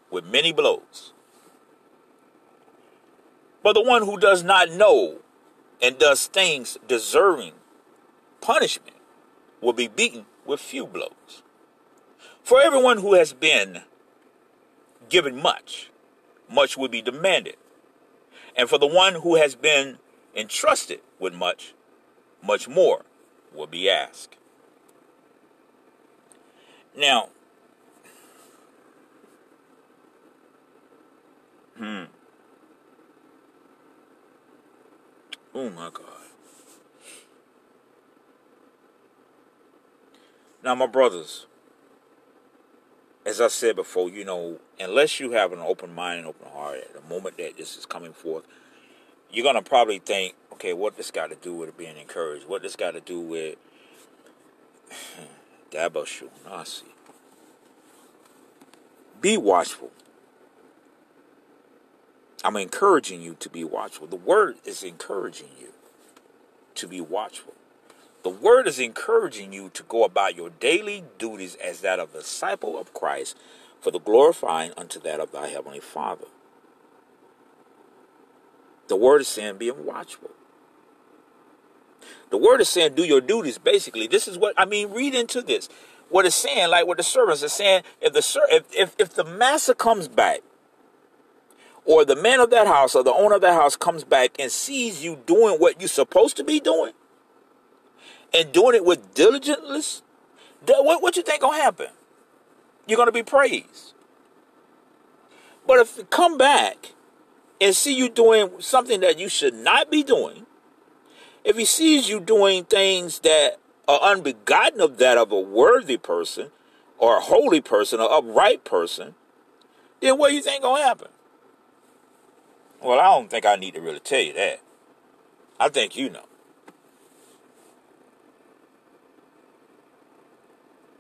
with many blows. But the one who does not know and does things deserving punishment will be beaten with few blows. For everyone who has been given much, much will be demanded. And for the one who has been entrusted with much, much more will be asked. Now, hmm. Oh my God. Now, my brothers, as I said before, you know, unless you have an open mind and open heart at the moment that this is coming forth, you're gonna probably think, okay, what this got to do with being encouraged? What this got to do with Dabashu Nasi? Be watchful. I'm encouraging you to be watchful. The word is encouraging you to be watchful. The word is encouraging you to go about your daily duties as that of a disciple of Christ for the glorifying unto that of thy heavenly Father. The word is saying being watchful. The word is saying do your duties. Basically, this is what I mean. Read into this. What it's saying, like what the servants are saying, if the if if, if the master comes back, or the man of that house or the owner of that house comes back and sees you doing what you're supposed to be doing, and doing it with diligence, what, what you think gonna happen? You're gonna be praised. But if you come back and see you doing something that you should not be doing, if he sees you doing things that are unbegotten of that of a worthy person or a holy person or upright person, then what do you think gonna happen? Well, I don't think I need to really tell you that. I think you know.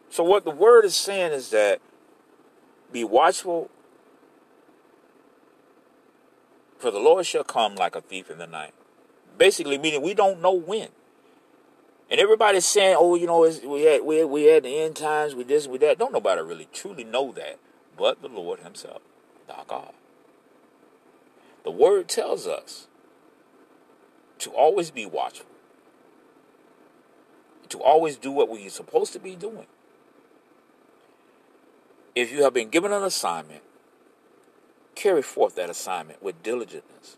So, what the word is saying is that be watchful, for the Lord shall come like a thief in the night. Basically, meaning we don't know when. And everybody's saying, "Oh, you know, we had we had, we the end times, we this, we that." Don't nobody really truly know that, but the Lord Himself, our God. The Word tells us to always be watchful, to always do what we're supposed to be doing. If you have been given an assignment, carry forth that assignment with diligence.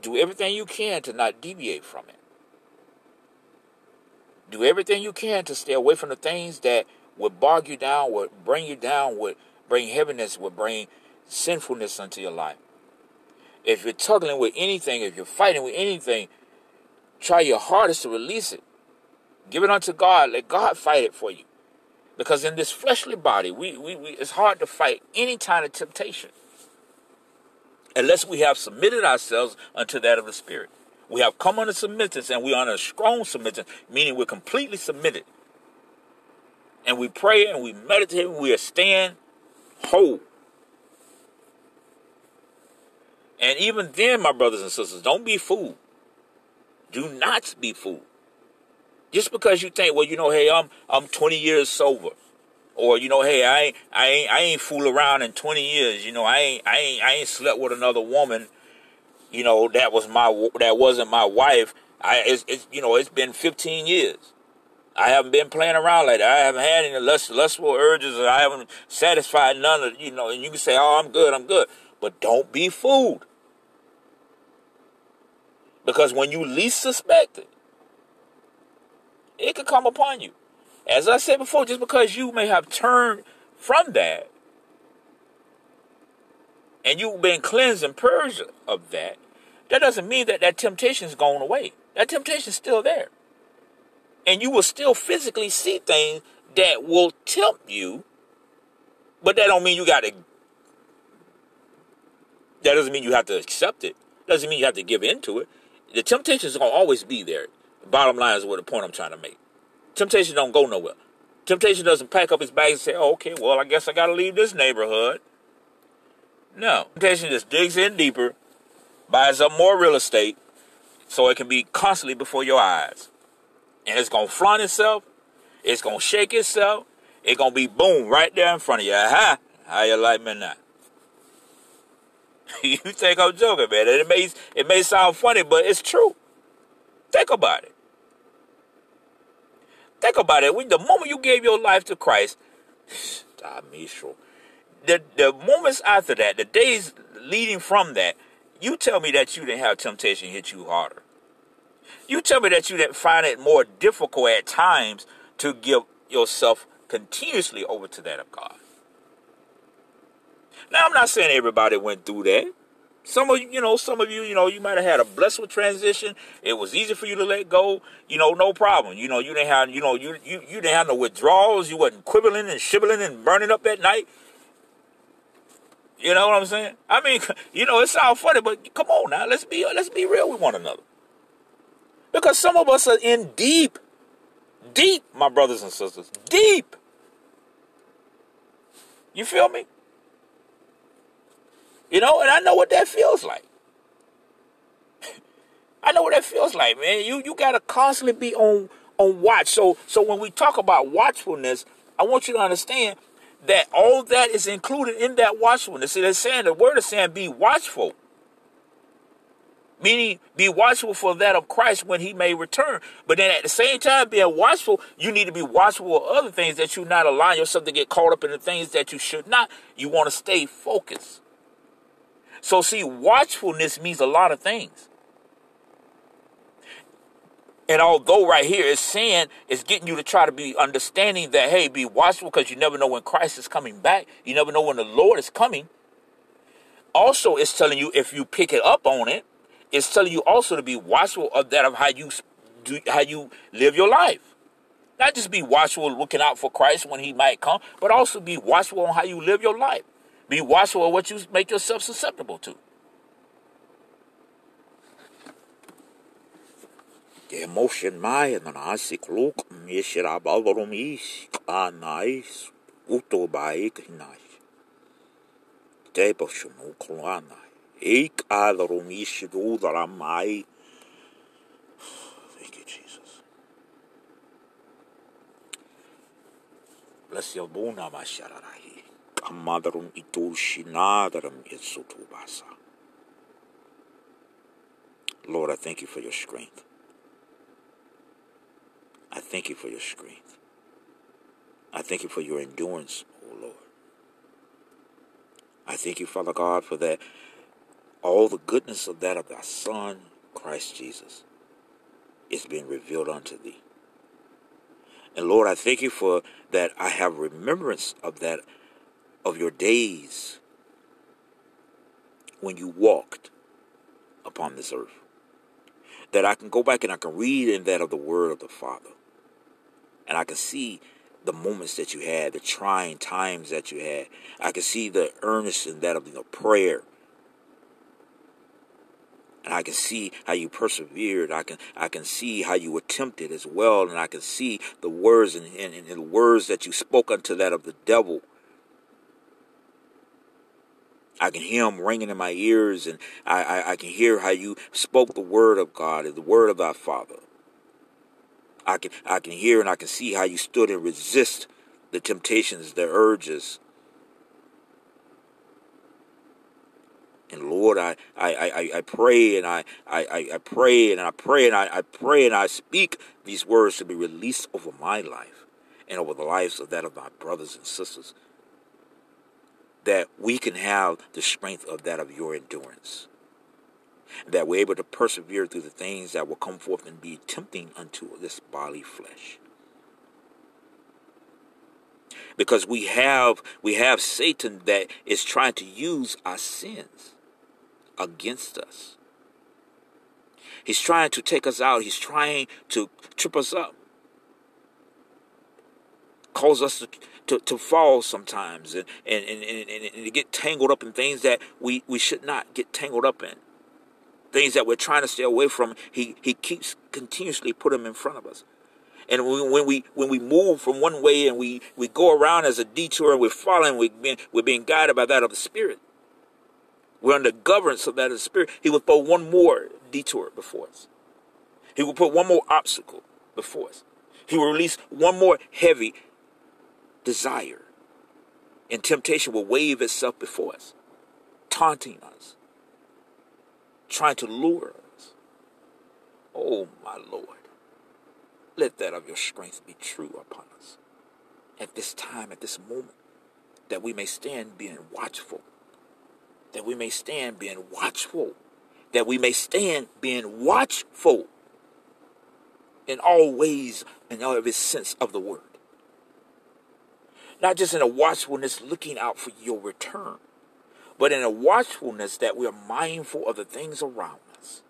Do everything you can to not deviate from it. Do everything you can to stay away from the things that would bog you down, would bring you down, would bring heaviness, would bring sinfulness into your life. If you're tugging with anything, if you're fighting with anything, try your hardest to release it. Give it unto God. Let God fight it for you. Because in this fleshly body, we, we, we it's hard to fight any kind of temptation unless we have submitted ourselves unto that of the Spirit. We have come under submittance and we are under strong submittance, meaning we're completely submitted. And we pray and we meditate and we are stand whole. And even then, my brothers and sisters, don't be fooled. Do not be fooled. Just because you think, well, you know, hey, I'm I'm 20 years sober, or you know, hey, I ain't I ain't I ain't fool around in 20 years. You know, I ain't I ain't I ain't slept with another woman. You know, that was my that wasn't my wife. I it's, it's you know it's been 15 years. I haven't been playing around like that. I haven't had any lust, lustful urges, or I haven't satisfied none of you know. And you can say, "Oh, I'm good, I'm good," but don't be fooled, because when you least suspect it, it could come upon you. As I said before, just because you may have turned from that and you've been cleansed and purged of that, that doesn't mean that that temptation is going away. That temptation is still there. And you will still physically see things that will tempt you, but that don't mean you got to that doesn't mean you have to accept it. Doesn't mean you have to give in to it. The temptation is going to always be there. Bottom line is what the point I'm trying to make. Temptation don't go nowhere. Temptation doesn't pack up his bags and say, oh, okay, well, I guess I got to leave this neighborhood. No. Temptation just digs in deeper, buys up more real estate, so it can be constantly before your eyes. And it's going to flaunt itself. It's going to shake itself. It's going to be boom right there in front of you. Aha! How you like me now? you think I'm joking, man. It may, it may sound funny, but it's true. Think about it. Think about it. When the moment you gave your life to Christ, the the moments after that, the days leading from that, you tell me that you didn't have temptation hit you harder. You tell me that you didn't find it more difficult at times to give yourself continuously over to that of God. Now, I'm not saying everybody went through that. Some of you, you know, some of you, you know, you might have had a blessed transition. It was easy for you to let go. You know, no problem. You know, you didn't have, you know, you you, you didn't have no withdrawals. You wasn't quibbling and shivering and burning up at night. You know what I'm saying? I mean, you know, it sounds funny, but come on now, let's be let's be real with one another. Because some of us are in deep, deep, my brothers and sisters, deep. You feel me? You know, and I know what that feels like. I know what that feels like, man. You you gotta constantly be on on watch. So so when we talk about watchfulness, I want you to understand that all that is included in that watchfulness. See, they're saying the word is saying be watchful. Meaning be watchful for that of Christ when he may return. But then at the same time, being watchful, you need to be watchful of other things that you not allow yourself to get caught up in the things that you should not. You want to stay focused. So, see, watchfulness means a lot of things. And although right here it's saying it's getting you to try to be understanding that, hey, be watchful because you never know when Christ is coming back. You never know when the Lord is coming. Also, it's telling you if you pick it up on it, it's telling you also to be watchful of that of how you do, how you live your life. Not just be watchful looking out for Christ when he might come, but also be watchful on how you live your life. Be watchful of what you make yourself susceptible to. Emotion my nasik look mishirabalorumis anais utobaik hinais. Teboshimuklana. Ik adarumish dudaramai. Thank you, Jesus. Bless your buna mashararai. Kamadarum itushinadarum itsutubasa. Lord, I thank you for your strength. I thank you for your strength. I thank you for your endurance, oh Lord. I thank you, Father God, for that all the goodness of that of thy Son, Christ Jesus, is being revealed unto thee. And Lord, I thank you for that I have remembrance of that of your days when you walked upon this earth. That I can go back and I can read in that of the word of the Father. And I can see the moments that you had, the trying times that you had. I can see the earnest in that of you know, prayer. And I can see how you persevered. I can I can see how you attempted as well. And I can see the words and, and, and the words that you spoke unto that of the devil. I can hear them ringing in my ears, and I, I, I can hear how you spoke the word of God, the word of our Father. I can I can hear and I can see how you stood and resist the temptations, the urges. And Lord, I, I, I, I pray and I, I, I pray and I pray and I, I pray and I speak these words to be released over my life and over the lives of that of my brothers and sisters. That we can have the strength of that of your endurance that we're able to persevere through the things that will come forth and be tempting unto this body flesh because we have we have Satan that is trying to use our sins against us. He's trying to take us out. He's trying to trip us up. Cause us to, to, to fall sometimes and, and, and, and, and to get tangled up in things that we, we should not get tangled up in things that we're trying to stay away from, he, he keeps continuously put them in front of us. And when we when we move from one way and we, we go around as a detour and we're following, we're being, we're being guided by that of the Spirit. We're under governance of that of the Spirit. He will put one more detour before us. He will put one more obstacle before us. He will release one more heavy desire. And temptation will wave itself before us, taunting us, trying to lure us. Oh, my Lord, let that of your strength be true upon us at this time, at this moment, that we may stand being watchful, that we may stand being watchful, that we may stand being watchful in all ways and all its sense of the word. Not just in a watchfulness looking out for your return, but in a watchfulness that we are mindful of the things around us,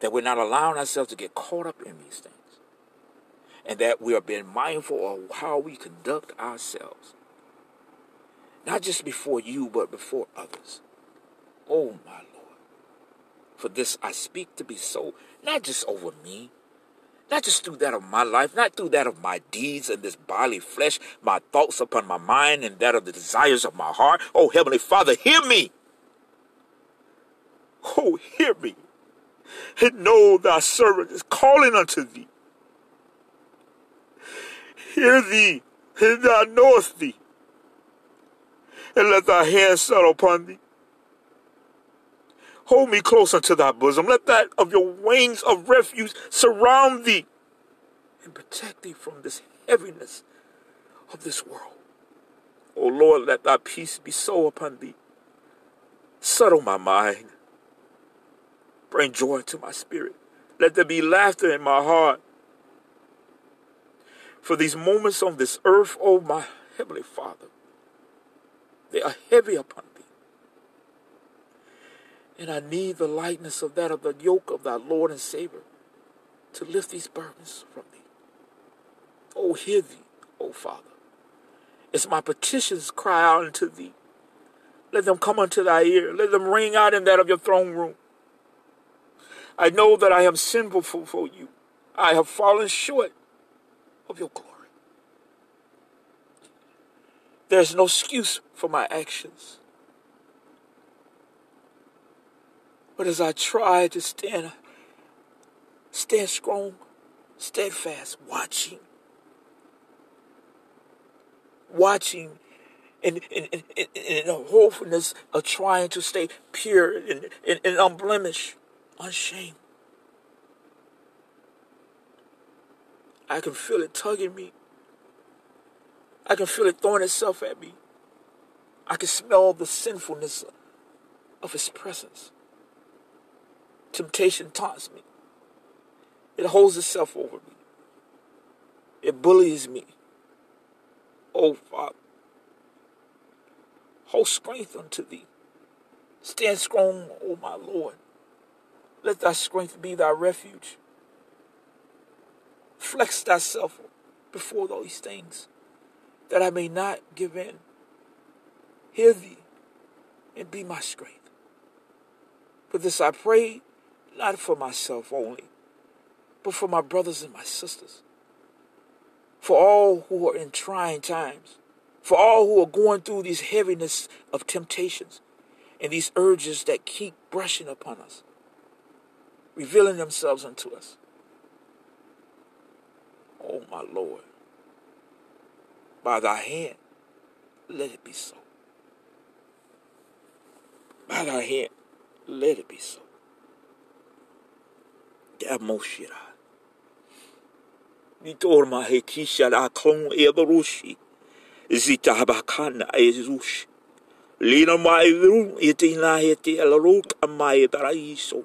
that we're not allowing ourselves to get caught up in these things, and that we are being mindful of how we conduct ourselves, not just before you, but before others. Oh, my Lord. For this I speak to be so, not just over me, not just through that of my life, not through that of my deeds and this bodily flesh, my thoughts upon my mind and that of the desires of my heart. Oh, Heavenly Father, hear me. Oh, hear me. And know thy servant is calling unto thee. Hear thee, and thou knowest thee. And let thy hand settle upon thee. Hold me close unto thy bosom. Let that of your wings of refuge surround thee and protect thee from this heaviness of this world. O Lord, let thy peace be so upon thee. Settle my mind. Bring joy to my spirit. Let there be laughter in my heart. For these moments on this earth, O oh my Heavenly Father, they are heavy upon and I need the lightness of that of the yoke of thy Lord and Savior to lift these burdens from thee. Oh, hear thee, O Father. As my petitions cry out unto thee, let them come unto thy ear. Let them ring out in that of your throne room. I know that I am sinful for you. I have fallen short of your glory. There's no excuse for my actions. But as I try to stand, stand strong, steadfast, watching, watching in, in, in, in, the hopefulness of trying to stay pure and, and, and unblemished, unshamed. I can feel it tugging me. I can feel it throwing itself at me. I can smell the sinfulness of His presence. Temptation taunts me. It holds itself over me. It bullies me. Oh, Father, hold strength unto thee. Stand strong, O my Lord. Let thy strength be thy refuge. Flex thyself before these things, that I may not give in. Hear thee and be my strength. For this I pray, not for myself only, but for my brothers and my sisters, for all who are in trying times, for all who are going through these heaviness of temptations and these urges that keep brushing upon us, revealing themselves unto us. Oh, my Lord, by thy hand, let it be so. By thy hand, let it be so. a moshira. Ni torma he tisha la klon e barushi. Zita habakana e zushi. Lina mai ru e tina he te alaruk a mai daraiso.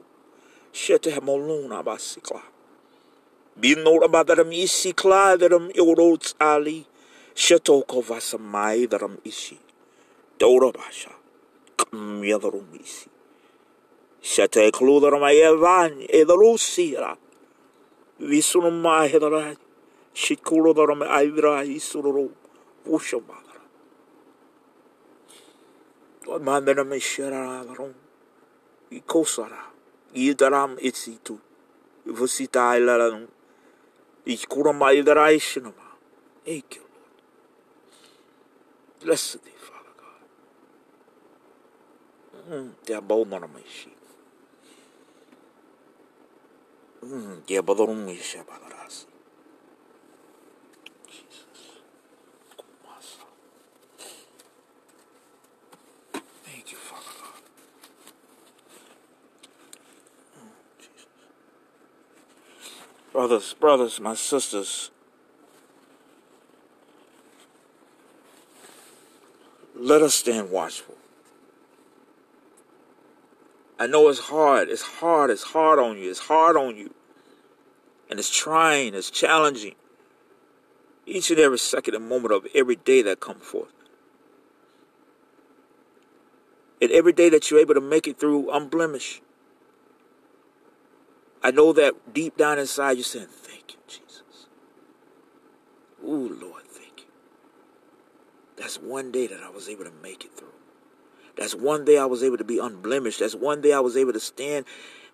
Shete he moluna basikla. Binora badaram isi kladaram eurots ali. Shetoko vasa mai daram isi. Dora basha. Kam yadarum isi. Sieltä ei kluudana mä jää vähän, ei talu siellä. Visunun maa hedarai. Sit o mä aivirai isunuru puussa maakara. Mä mennä me sielä varun. tu kousara. I daram etsitu. Vosi tailaran. I kuulun maa idarai sinuma. Eikä. Blessed Father God. Mm, te abau mana mai. Jesus. Kumasa. Thank you, Father God. Mm, Jesus. Brothers, brothers, my sisters, let us stand watchful. I know it's hard. It's hard. It's hard on you. It's hard on you. And it's trying. It's challenging. Each and every second and moment of every day that comes forth. And every day that you're able to make it through unblemished. I know that deep down inside you're saying, Thank you, Jesus. Ooh, Lord, thank you. That's one day that I was able to make it through. That's one day I was able to be unblemished. That's one day I was able to stand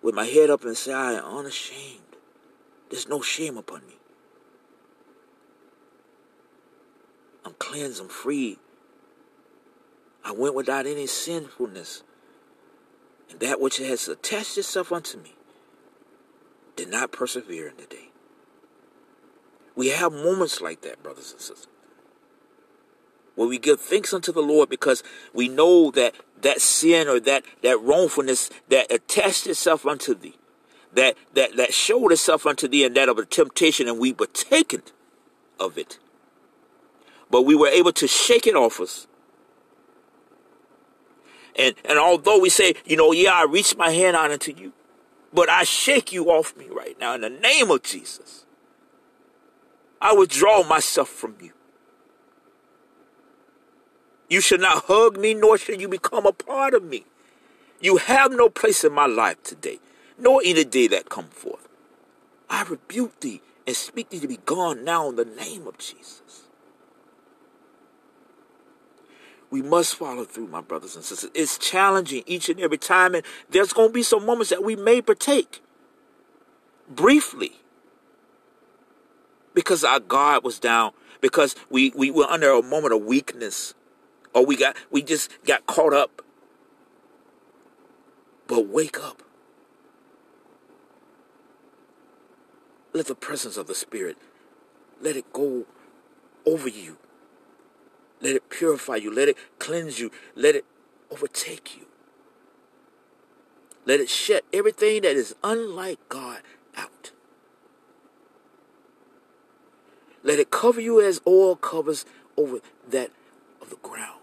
with my head up and say, I am unashamed. There's no shame upon me. I'm cleansed, I'm free. I went without any sinfulness. And that which has attached itself unto me did not persevere in the day. We have moments like that, brothers and sisters where we give thanks unto the Lord because we know that that sin or that that wrongfulness that attached itself unto thee, that that that showed itself unto thee, and that of a temptation, and we were taken of it, but we were able to shake it off us. And and although we say, you know, yeah, I reach my hand out unto you, but I shake you off me right now in the name of Jesus. I withdraw myself from you. You should not hug me, nor should you become a part of me. You have no place in my life today, nor any day that come forth. I rebuke thee and speak thee to be gone now in the name of Jesus. We must follow through, my brothers and sisters. It's challenging each and every time, and there's going to be some moments that we may partake briefly. because our guard was down, because we, we were under a moment of weakness, or we got we just got caught up. But wake up. Let the presence of the Spirit let it go over you. Let it purify you. Let it cleanse you. Let it overtake you. Let it shut everything that is unlike God out. Let it cover you as oil covers over that of the ground.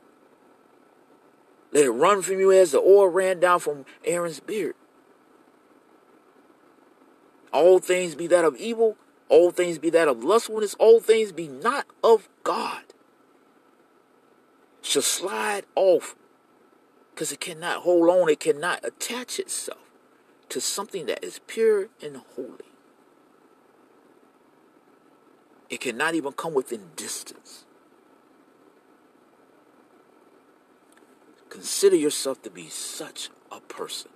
Let it run from you as the oil ran down from Aaron's beard. All things be that of evil, all things be that of lustfulness, all things be not of God. Shall slide off because it cannot hold on, it cannot attach itself to something that is pure and holy. It cannot even come within distance. Consider yourself to be such a person.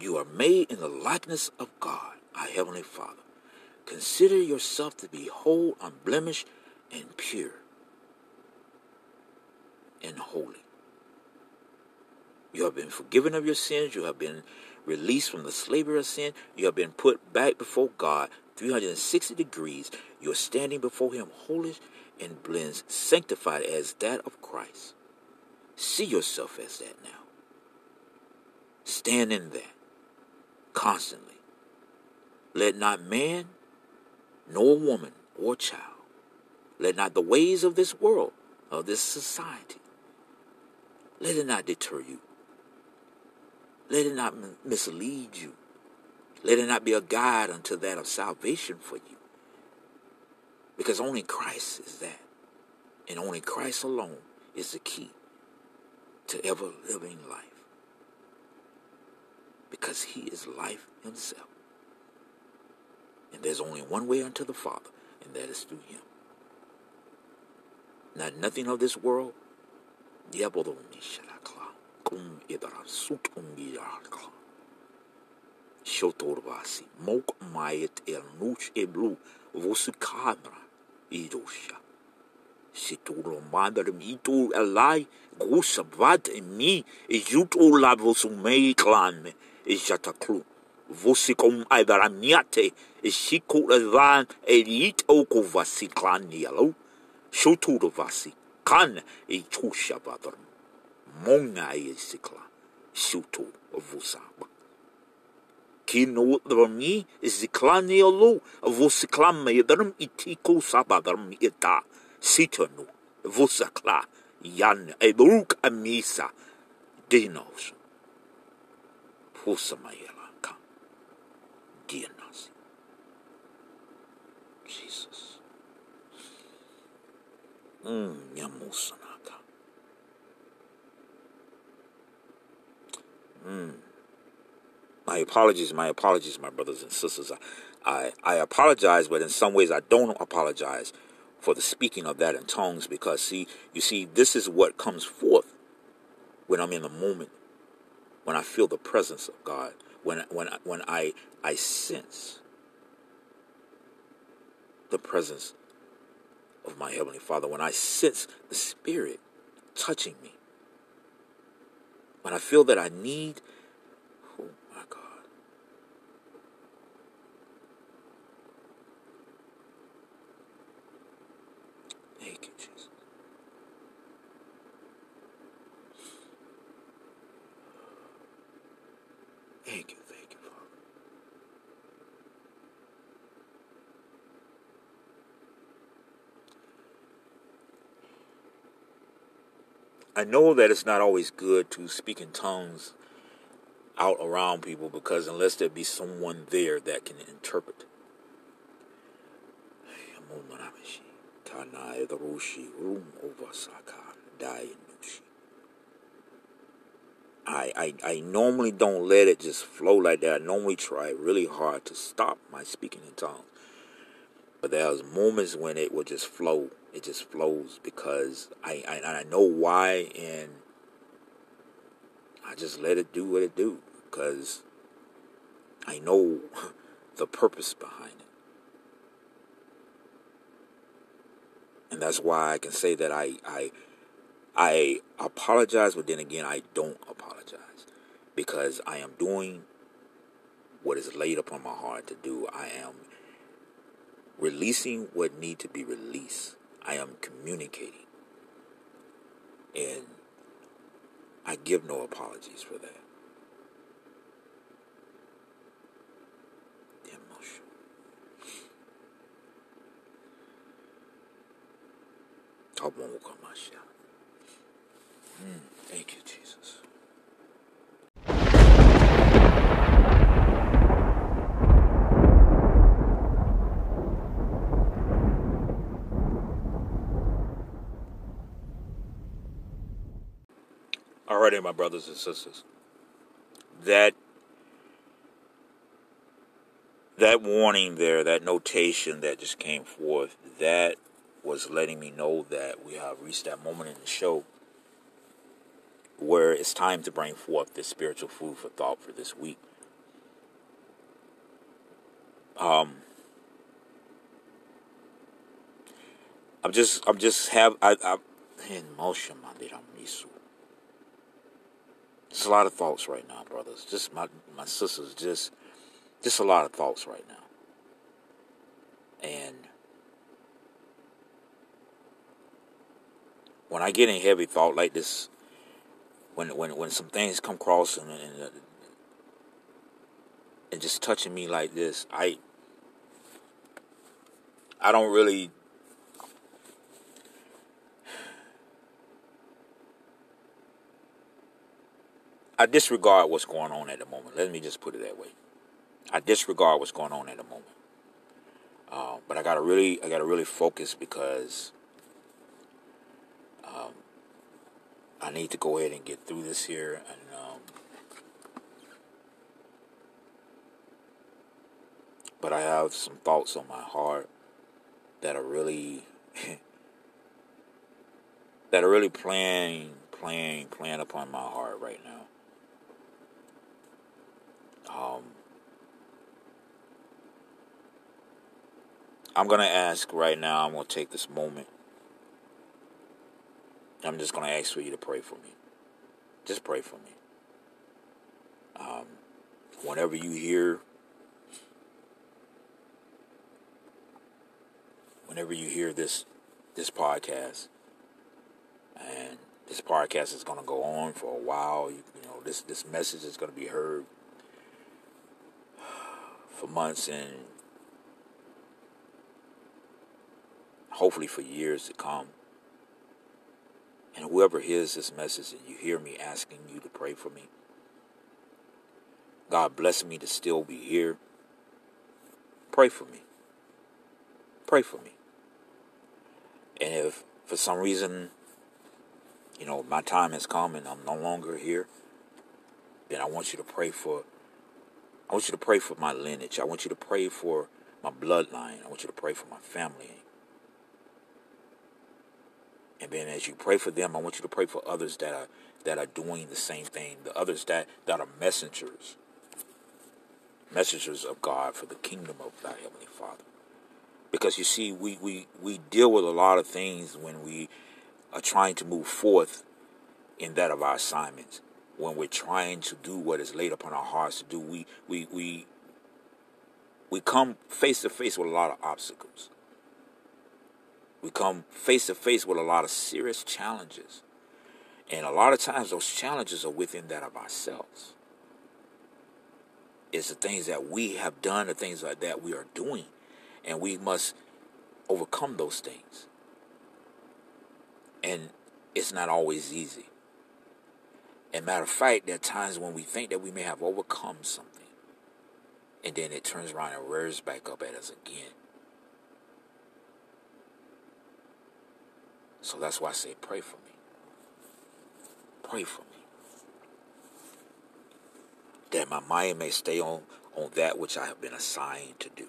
You are made in the likeness of God, our Heavenly Father. Consider yourself to be whole, unblemished, and pure and holy. You have been forgiven of your sins. You have been released from the slavery of sin. You have been put back before God 360 degrees. You are standing before Him holy and blessed, sanctified as that of Christ. See yourself as that now. Stand in that constantly. Let not man, nor woman, or child, let not the ways of this world, of this society, let it not deter you. Let it not mislead you. Let it not be a guide unto that of salvation for you. Because only Christ is that. And only Christ alone is the key to ever living life. Because he is life himself. And there's only one way unto the Father, and that is through him. Not nothing of this world. Shotorvasi, mok mayet el nuch eblu, vosikadra, idosha. Situlo madre mitu elai, gusa vad mi, ijuto la vosumei clan, ijataklu. Vosikom aivaramiate, isiku evan, elit oko vasiklan yellow. Shoturo vasi, kan, itusha vadram. Monga isikla, shuto vosaba. Kino drami ziklani olu vusiklame yadram itiko sabadram ita sitanu vusakla yan ebruk amisa dinos. Fusamayela ka dinas Jesus. Mm yamusanaka mm. My apologies, my apologies, my brothers and sisters. I, I, I apologize, but in some ways I don't apologize for the speaking of that in tongues because see, you see, this is what comes forth when I'm in the moment, when I feel the presence of God, when when when I I sense the presence of my heavenly Father, when I sense the Spirit touching me, when I feel that I need I know that it's not always good to speak in tongues out around people because unless there be someone there that can interpret. I, I, I normally don't let it just flow like that. I normally try really hard to stop my speaking in tongues. But there's moments when it will just flow it just flows because I, I I know why and I just let it do what it do because I know the purpose behind it. And that's why I can say that I I I apologize, but then again I don't apologize because I am doing what is laid upon my heart to do. I am releasing what need to be released. I am communicating. And I give no apologies for that. Emotion. Mm, thank you, Jesus. Alrighty, my brothers and sisters. That that warning there, that notation that just came forth, that was letting me know that we have reached that moment in the show where it's time to bring forth this spiritual food for thought for this week. Um, I'm just, I'm just have, I, I, in motion, my little misu. Just a lot of thoughts right now, brothers. Just my, my sisters, just, just a lot of thoughts right now. And when I get in heavy thought like this, when when when some things come across and and, and just touching me like this, I I don't really I disregard what's going on at the moment. Let me just put it that way. I disregard what's going on at the moment. Uh, but I gotta really, I gotta really focus because um, I need to go ahead and get through this here, and um, but I have some thoughts on my heart that are really that are really playing, playing, playing upon my heart right now. Um, I'm gonna ask right now. I'm gonna take this moment I'm just going to ask for you to pray for me. Just pray for me. Um, whenever you hear, whenever you hear this this podcast, and this podcast is going to go on for a while. You, you know, this this message is going to be heard for months and hopefully for years to come. And whoever hears this message and you hear me asking you to pray for me, God bless me to still be here. Pray for me. Pray for me. And if for some reason, you know, my time has come and I'm no longer here, then I want you to pray for I want you to pray for my lineage. I want you to pray for my bloodline. I want you to pray for my family. And then as you pray for them, I want you to pray for others that are that are doing the same thing, the others that, that are messengers. Messengers of God for the kingdom of thy Heavenly Father. Because you see, we, we, we deal with a lot of things when we are trying to move forth in that of our assignments. When we're trying to do what is laid upon our hearts to do, we we we we come face to face with a lot of obstacles we come face to face with a lot of serious challenges. And a lot of times those challenges are within that of ourselves. It's the things that we have done, the things like that we are doing. And we must overcome those things. And it's not always easy. And matter of fact, there are times when we think that we may have overcome something. And then it turns around and rears back up at us again. So that's why I say, pray for me. Pray for me. That my mind may stay on, on that which I have been assigned to do.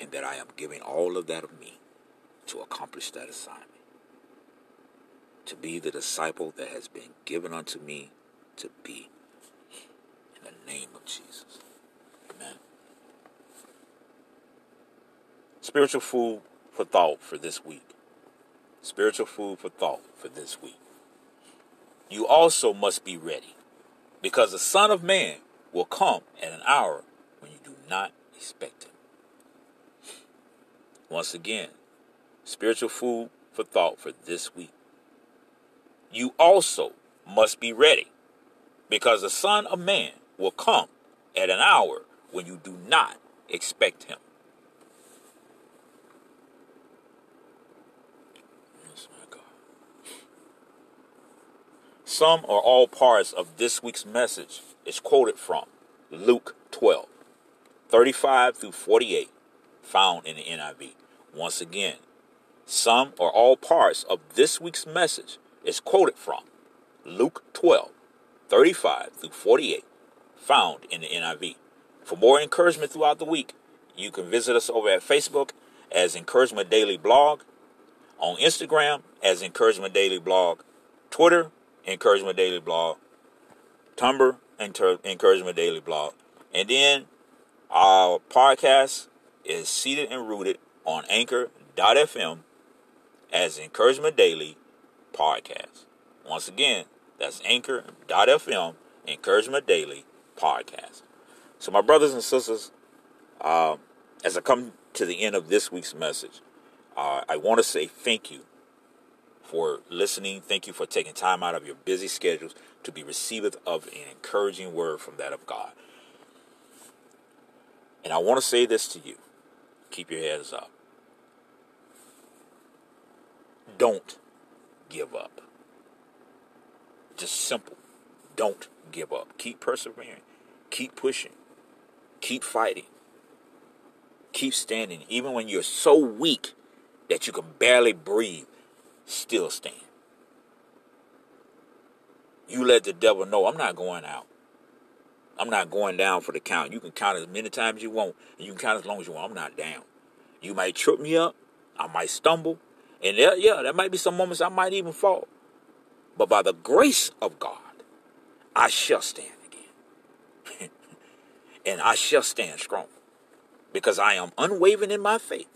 And that I am giving all of that of me to accomplish that assignment. To be the disciple that has been given unto me to be. In the name of Jesus. Amen. Spiritual food for thought for this week spiritual food for thought for this week. You also must be ready because the Son of Man will come at an hour when you do not expect him. Once again, spiritual food for thought for this week. You also must be ready because the Son of Man will come at an hour when you do not expect him. Some or all parts of this week's message is quoted from Luke 12, 35 through 48, found in the NIV. Once again, some or all parts of this week's message is quoted from Luke 12, 35 through 48, found in the NIV. For more encouragement throughout the week, you can visit us over at Facebook as Encouragement Daily Blog, on Instagram as Encouragement Daily Blog, Twitter Encouragement Daily Blog, Tumblr, Inter- Encouragement Daily Blog. And then our podcast is seated and rooted on anchor.fm as Encouragement Daily Podcast. Once again, that's anchor.fm, Encouragement Daily Podcast. So, my brothers and sisters, uh, as I come to the end of this week's message, uh, I want to say thank you for listening. Thank you for taking time out of your busy schedules to be receiveth of an encouraging word from that of God. And I want to say this to you keep your heads up. Don't give up. Just simple. Don't give up. Keep persevering. Keep pushing. Keep fighting. Keep standing. Even when you're so weak that you can barely breathe, still stand. You let the devil know I'm not going out. I'm not going down for the count. You can count as many times as you want, and you can count as long as you want. I'm not down. You might trip me up. I might stumble. And there, yeah, there might be some moments I might even fall. But by the grace of God, I shall stand again. and I shall stand strong. Because I am unwavering in my faith.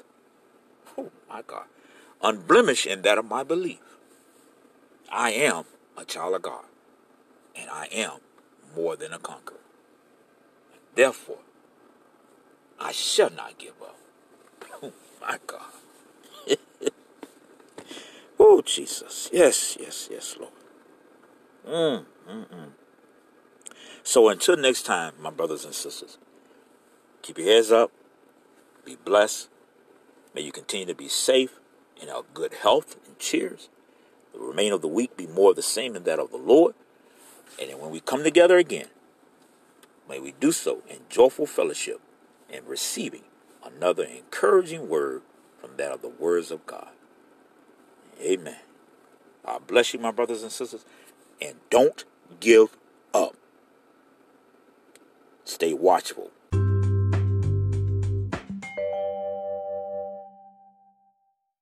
Oh my God unblemished in that of my belief. I am a child of God, and I am more than a conqueror. Therefore, I shall not give up. Oh, my God. oh, Jesus. Yes, yes, yes, Lord. Mm, mm, mm. So until next time, my brothers and sisters, keep your heads up, be blessed. May you continue to be safe in our good health and cheers. The remainder of the week be more of the same than that of the Lord. And then when we come together again, may we do so in joyful fellowship and receiving another encouraging word from that of the words of God. Amen. I bless you, my brothers and sisters, and don't give up. Stay watchful